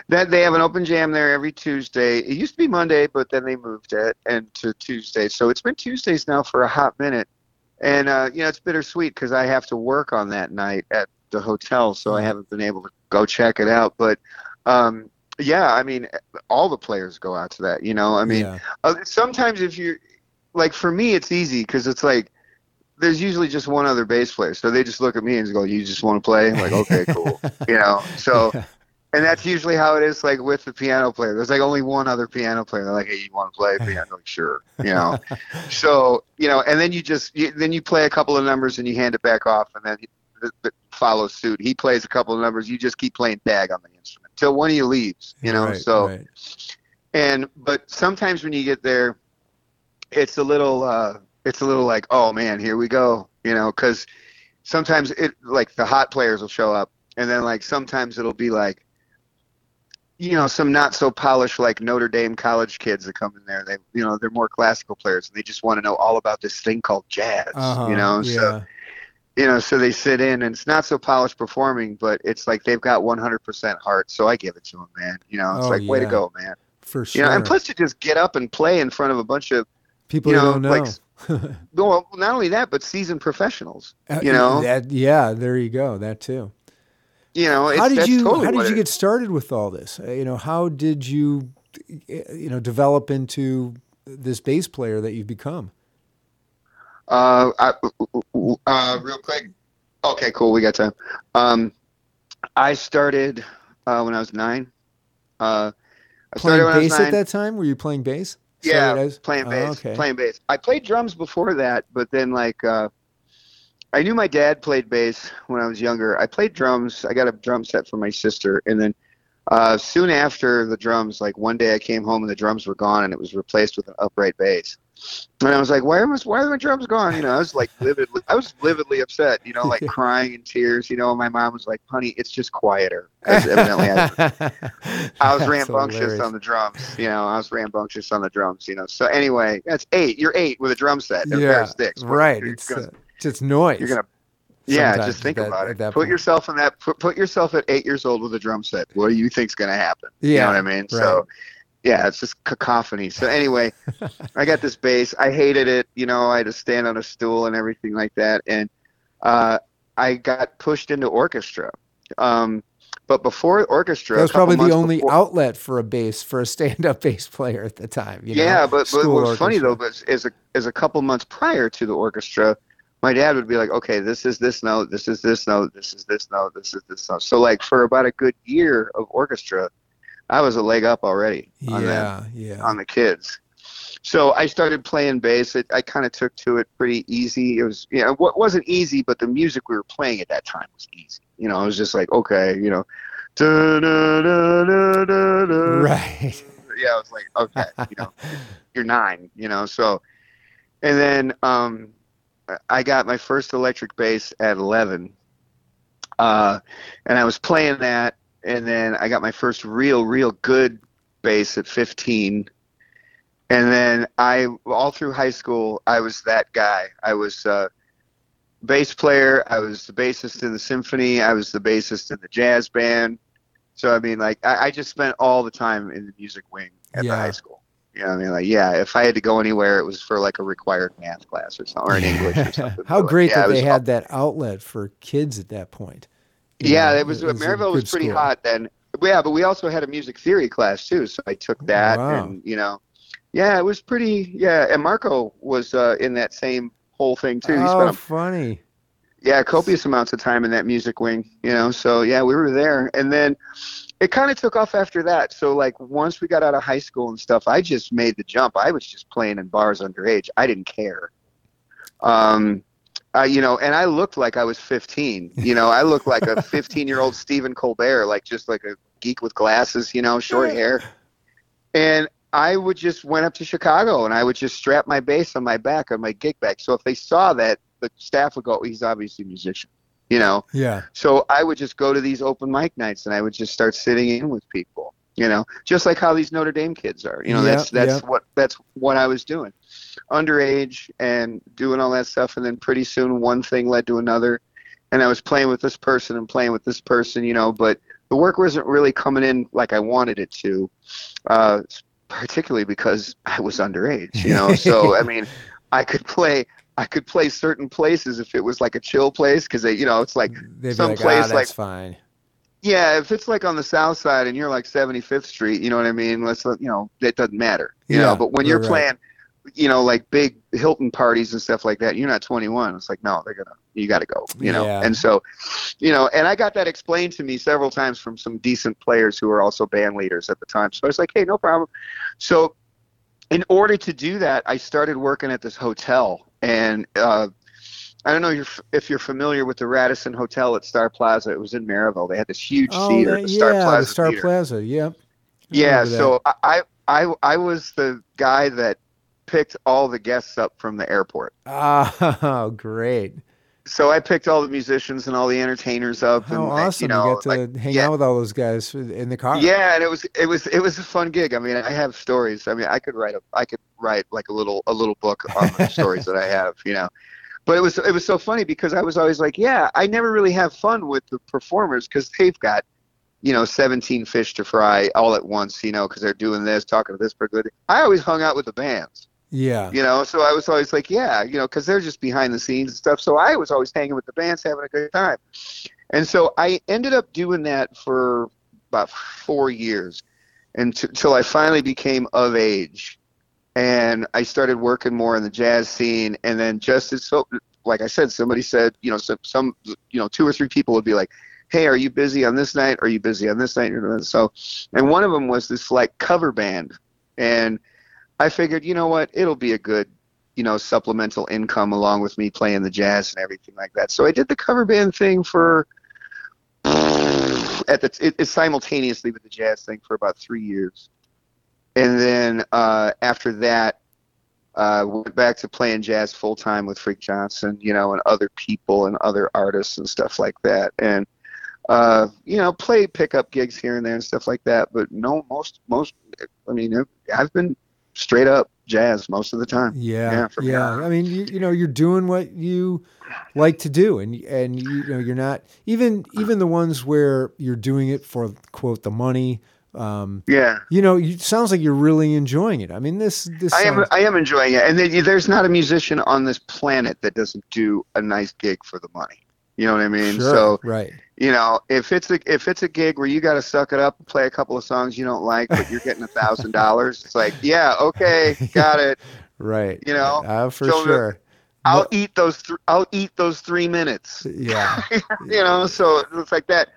That they have an open jam there every Tuesday. It used to be Monday, but then they moved it and to Tuesday. So it's been Tuesdays now for a hot minute, and uh, you know it's bittersweet because I have to work on that night at the hotel, so I haven't been able to go check it out. But um, yeah, I mean, all the players go out to that. You know, I mean, yeah. Uh, sometimes if you're like for me it's easy because it's like there's usually just one other bass player so they just look at me and go you just want to play? I'm like okay cool. You know? So Yeah. and that's usually how it is like with the piano player. There's like only one other piano player. They're like hey you want to play piano? Like sure. You know? So you know and then you just you, then you play a couple of numbers and you hand it back off and then he, the, the follows suit. He plays a couple of numbers. You just keep playing tag on the instrument till one of you leaves you know? Right, so right. and but sometimes when you get there it's a little uh it's a little like oh man here we go you know? Because sometimes it like the hot players will show up and then like sometimes it'll be like you know some not so polished like notre dame college kids that come in there. They you know they're more classical players and they just want to know all about this thing called jazz Uh-huh, you know? Yeah. so you know, so they sit in, and it's not so polished performing, but it's like they've got 100% heart. So I give it to them, man. You know, it's Oh, like way to go, man. For sure. You know, and plus to just get up and play in front of a bunch of people you know, don't know. like, well, not only that, but seasoned professionals. Uh, you know? that, yeah, there you go. That too. You know, it's, how did you totally how did you get started with all this? Uh, You know, how did you uh, you know develop into this bass player that you've become? Uh, I, uh, real quick. Okay, cool. We got time. Um, I started uh, when I was nine. Uh, I Playing started when I was bass at that time? Were you playing bass? yeah, as- playing Oh, bass. okay. Playing bass. I played drums before that, but then like uh, I knew my dad played bass when I was younger. I played drums. I got a drum set for my sister, and then uh, soon after the drums, like one day I came home and the drums were gone, and it was replaced with an upright bass. And I was like, "Why are my, why are my drums gone?" You know, I was like lividly, I was lividly upset. You know, like crying in tears. You know, and my mom was like, "Honey, it's just quieter." 'Cause evidently, I, I was rambunctious hilarious. on the drums. You know, I was rambunctious on the drums. You know, so anyway, that's eight. You're eight with a drum set and a pair of sticks. Right. You're It's gonna, uh, just noise. you're gonna yeah, just think that- about it. Put point. yourself in that. Put, put yourself at eight years old with a drum set. What do you think's gonna happen? You Yeah, know what I mean? So, right. Yeah, it's just cacophony. So anyway, I got this bass. I hated it. You know, I had to stand on a stool and everything like that. And uh, I got pushed into orchestra. Um, but before orchestra, that was probably the only before- outlet for a bass for a stand-up bass player at the time. You know? yeah, but, but School what was funny though, but is a is a couple months prior to the orchestra, my dad would be like, "Okay, this is this note, this is this note, this is this note, this is this note." So like for about a good year of orchestra, I was a leg up already on Yeah, yeah. on the kids. So I started playing bass. It, I kind of took to it pretty easy. It was, you know, what wasn't easy, but the music we were playing at that time was easy. You know, I was just like, okay, you know, da, da, da, da, da, Right. yeah, I was like, okay, you know, you're nine, you know. So, and then um, I got my first electric bass at 11, uh, and I was playing that, and then I got my first real, real good bass at 15. And then I, all through high school, I was that guy. I was uh, bass player. I was the bassist in the symphony. I was the bassist in the jazz band. So I mean, like, I, I just spent all the time in the music wing at the high school. You know, what I mean, like, yeah, if I had to go anywhere, it was for like a required math class or something, or an English or something. How But, great yeah, that they had that outlet for kids at that point. Yeah, know, it was, a Merrillville was pretty school. hot then. Yeah, but we also had a music theory class too, so I took that, Wow. and you know, yeah, it was pretty. Yeah, and Marco was uh, in that same whole thing too. He Oh, a funny. yeah copious amounts of time in that music wing you know so yeah we were there and then it kind of took off after that so like once we got out of high school and stuff i just made the jump i was just playing in bars underage i didn't care um uh, you know and i looked like i was 15 you know i looked like a 15 year old stephen colbert like just like a geek with glasses you know short hair and I would just went up to Chicago and I would just strap my bass on my back on my gig bag. So if they saw that, the staff would go, "He's obviously a musician," you know. Yeah. So I would just go to these open mic nights and I would just start sitting in with people, you know, just like how these Notre Dame kids are. You know, Yeah, that's that's yeah. what that's what I was doing, underage and doing all that stuff. And then pretty soon one thing led to another, and I was playing with this person and playing with this person, you know, but the work wasn't really coming in like I wanted it to, uh, particularly because I was underage, you know. So I mean, I could play. I could play certain places if it was like a chill place because they, you know, it's like They'd some like, place that's like- fine. Yeah, if it's like on the south side and you're like 75th Street, you know what I mean? Let's you know, it doesn't matter. You Yeah, know, but when you're right, playing, you know, like big Hilton parties and stuff like that, you're not 21. It's like, no, they're gonna, you got to go. You know, Yeah. and so, you know, and I got that explained to me several times from some decent players who were also band leaders at the time. So I was like, hey, no problem. So, in order to do that, I started working at this hotel, and uh, I don't know if you're, familiar with the Radisson Hotel at Star Plaza. It was in Merrillville. They had this huge Oh, theater, that- the Star yeah, Plaza the Star Theater. Plaza. Yep. I Yeah, so I, I I was the guy that picked all the guests up from the airport. Oh, great! So I picked all the musicians and all the entertainers up. How and awesome! You know, got to like, hang yeah. out with all those guys in the car. Yeah, and it was it was it was a fun gig. I mean, I have stories. I mean, I could write a I could write like a little a little book on the stories that I have. You know, but it was it was so funny because I was always like, yeah, I never really have fun with the performers because they've got, you know, 17 fish to fry all at once, you know, because they're doing this, talking to this person. I always hung out with the bands. Yeah. You know, so I was always like, yeah, you know, because they're just behind the scenes and stuff. So I was always hanging with the bands, having a good time. And so I ended up doing that for about four years until I finally became of age. And I started working more in the jazz scene. And then just as so, like I said, somebody said, you know, some, some, you know, two or three people would be like, hey, are you busy on this night? Are you busy on this night? And So, and one of them was this like cover band. And I figured, you know what, it'll be a good, you know, supplemental income along with me playing the jazz and everything like that. So I did the cover band thing for at the it, simultaneously with the jazz thing for about three years, and then uh, after that, uh, went back to playing jazz full time with Freak Johnson, you know, and other people and other artists and stuff like that, and uh, you know, play pickup gigs here and there and stuff like that. But no, most most, I mean, I've been straight up jazz most of the time. Yeah, yeah. yeah. I mean, you, you know, you're doing what you like to do, and and you know, you're not even even the ones where you're doing it for quote the money. Um, yeah, you know, it sounds like you're really enjoying it. I mean, this this. I am I am enjoying it, and there's not a musician on this planet that doesn't do a nice gig for the money. You know what I mean? Sure, so right. You know, if it's a if it's a gig where you got to suck it up and play a couple of songs you don't like, but you're getting a thousand dollars, it's like, yeah, okay, got it. right. You know, uh, for so sure. I'll well, eat those. Th- I'll eat those three minutes. Yeah. you know, so it's like that.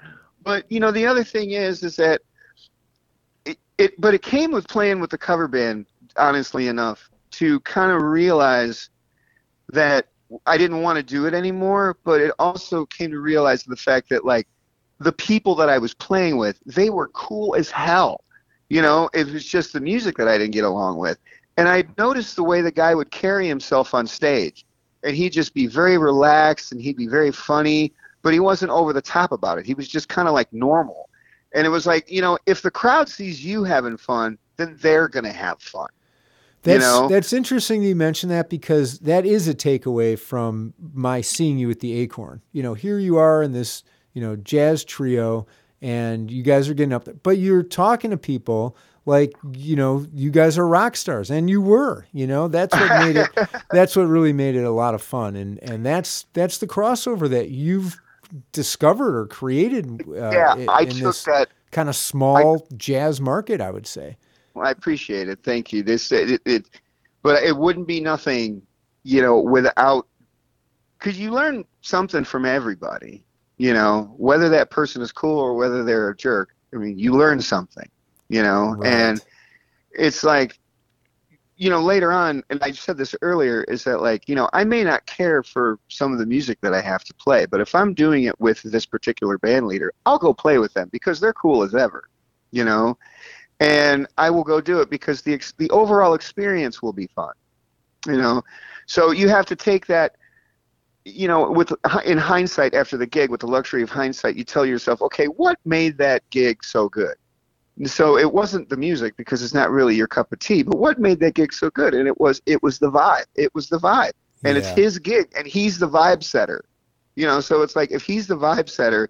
But you know, the other thing is, is that it. But it came with playing with the cover band. Honestly enough, to kind of realize that I didn't want to do it anymore, but it also came to realize the fact that like the people that I was playing with, they were cool as hell. You know, it was just the music that I didn't get along with. And I noticed the way the guy would carry himself on stage. And he'd just be very relaxed and he'd be very funny, but he wasn't over the top about it. He was just kind of like normal. And it was like, you know, if the crowd sees you having fun, then they're going to have fun. That's, you know? that's interesting you mention that because that is a takeaway from my seeing you at the Acorn. You know, here you are in this, you know, jazz trio and you guys are getting up there, but you're talking to people like, you know, you guys are rock stars and you were, you know, that's what made it, that's what really made it a lot of fun. And, and that's, that's the crossover that you've discovered or created uh, yeah, in, I in took that, kind of small I, jazz market, I would say. Well, I appreciate it. Thank you. This it, it but it wouldn't be nothing, you know, without because you learn something from everybody. You know, whether that person is cool or whether they're a jerk. I mean, you learn something. You know, right. and it's like you know later on and i said this earlier is that like you know i may not care for some of the music that i have to play but if i'm doing it with this particular band leader i'll go play with them because they're cool as ever you know and I will go do it because the ex- the overall experience will be fun. You know, so you have to take that. You know, with in hindsight, after the gig, with the luxury of hindsight, you tell yourself, okay, what made that gig so good? So it wasn't the music because it's not really your cup of tea, but what made that gig so good? And it was it was the vibe. It was the vibe, and Yeah. it's his gig, and he's the vibe setter. You know, so it's like if he's the vibe setter,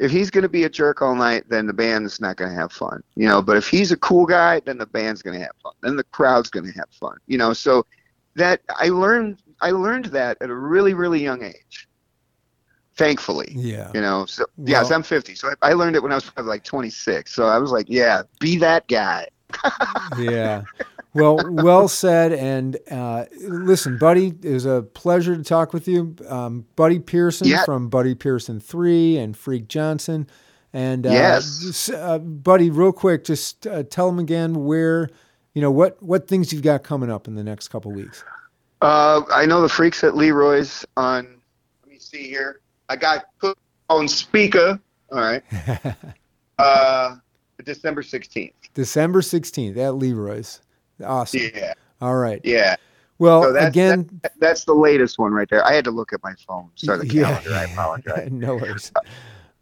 if he's going to be a jerk all night, then the band's not going to have fun, you know. But if he's a cool guy, then the band's going to have fun. Then the crowd's going to have fun, you know. So that I learned, I learned that at a really, really young age. Thankfully, Yeah. you know. So yes, Well- I'm 50, so I, I learned it when I was probably like 26. So I was like, yeah, be that guy. yeah. Well, well said. And uh, listen, Buddy, it was a pleasure to talk with you. Um, Buddy Pearson Yeah. from Buddy Pearson 3 and Freak Johnson. And uh, Yes. uh, Buddy, real quick, just uh, tell them again where, you know, what, what things you've got coming up in the next couple weeks. Uh, I know the freaks at Leroy's on. Let me see here. I got put on speaker. All right. uh, December 16th. December 16th at Leroy's. Awesome. Yeah. All right. Yeah. Well, So that's- again, That's the latest one right there. I had to look at my phone. Sorry, the Yeah. calendar. I apologize. no worries.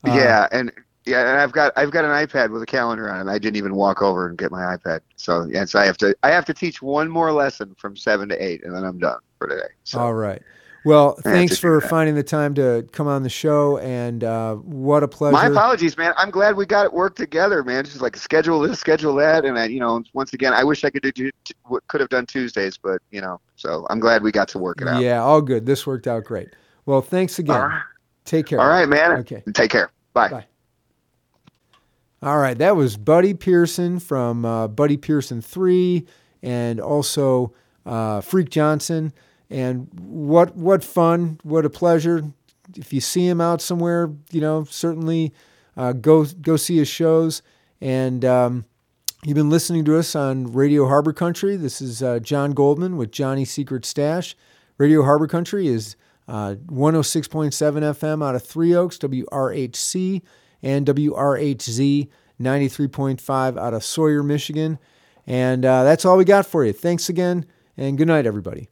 yeah, and yeah, and I've got I've got an iPad with a calendar on it. I didn't even walk over and get my iPad. So yeah, so I have to I have to teach one more lesson from seven to eight, and then I'm done for today. So All right. Well, thanks for finding the time to come on the show, and uh, what a pleasure. My apologies, man. I'm glad we got it worked together, man. Just like schedule this, schedule that, and I, you know, once again, I wish I could do could have done Tuesdays, but you know, so I'm glad we got to work it out. Yeah, all good. This worked out great. Well, thanks again. Right. Take care. All right, man. Okay. Take care. Bye. Bye. All right, that was Buddy Pearson from uh, Buddy Pearson 3 and also uh, Freak Johnson. And what what fun, what a pleasure. If you see him out somewhere, you know, certainly uh, go go see his shows. And um, you've been listening to us on Radio Harbor Country. This is uh, John Goldman with Johnny Secret Stash. Radio Harbor Country is uh, 106.7 FM out of Three Oaks, WRHC, and WRHZ 93.5 out of Sawyer, Michigan. And uh, that's all we got for you. Thanks again, and good night, everybody.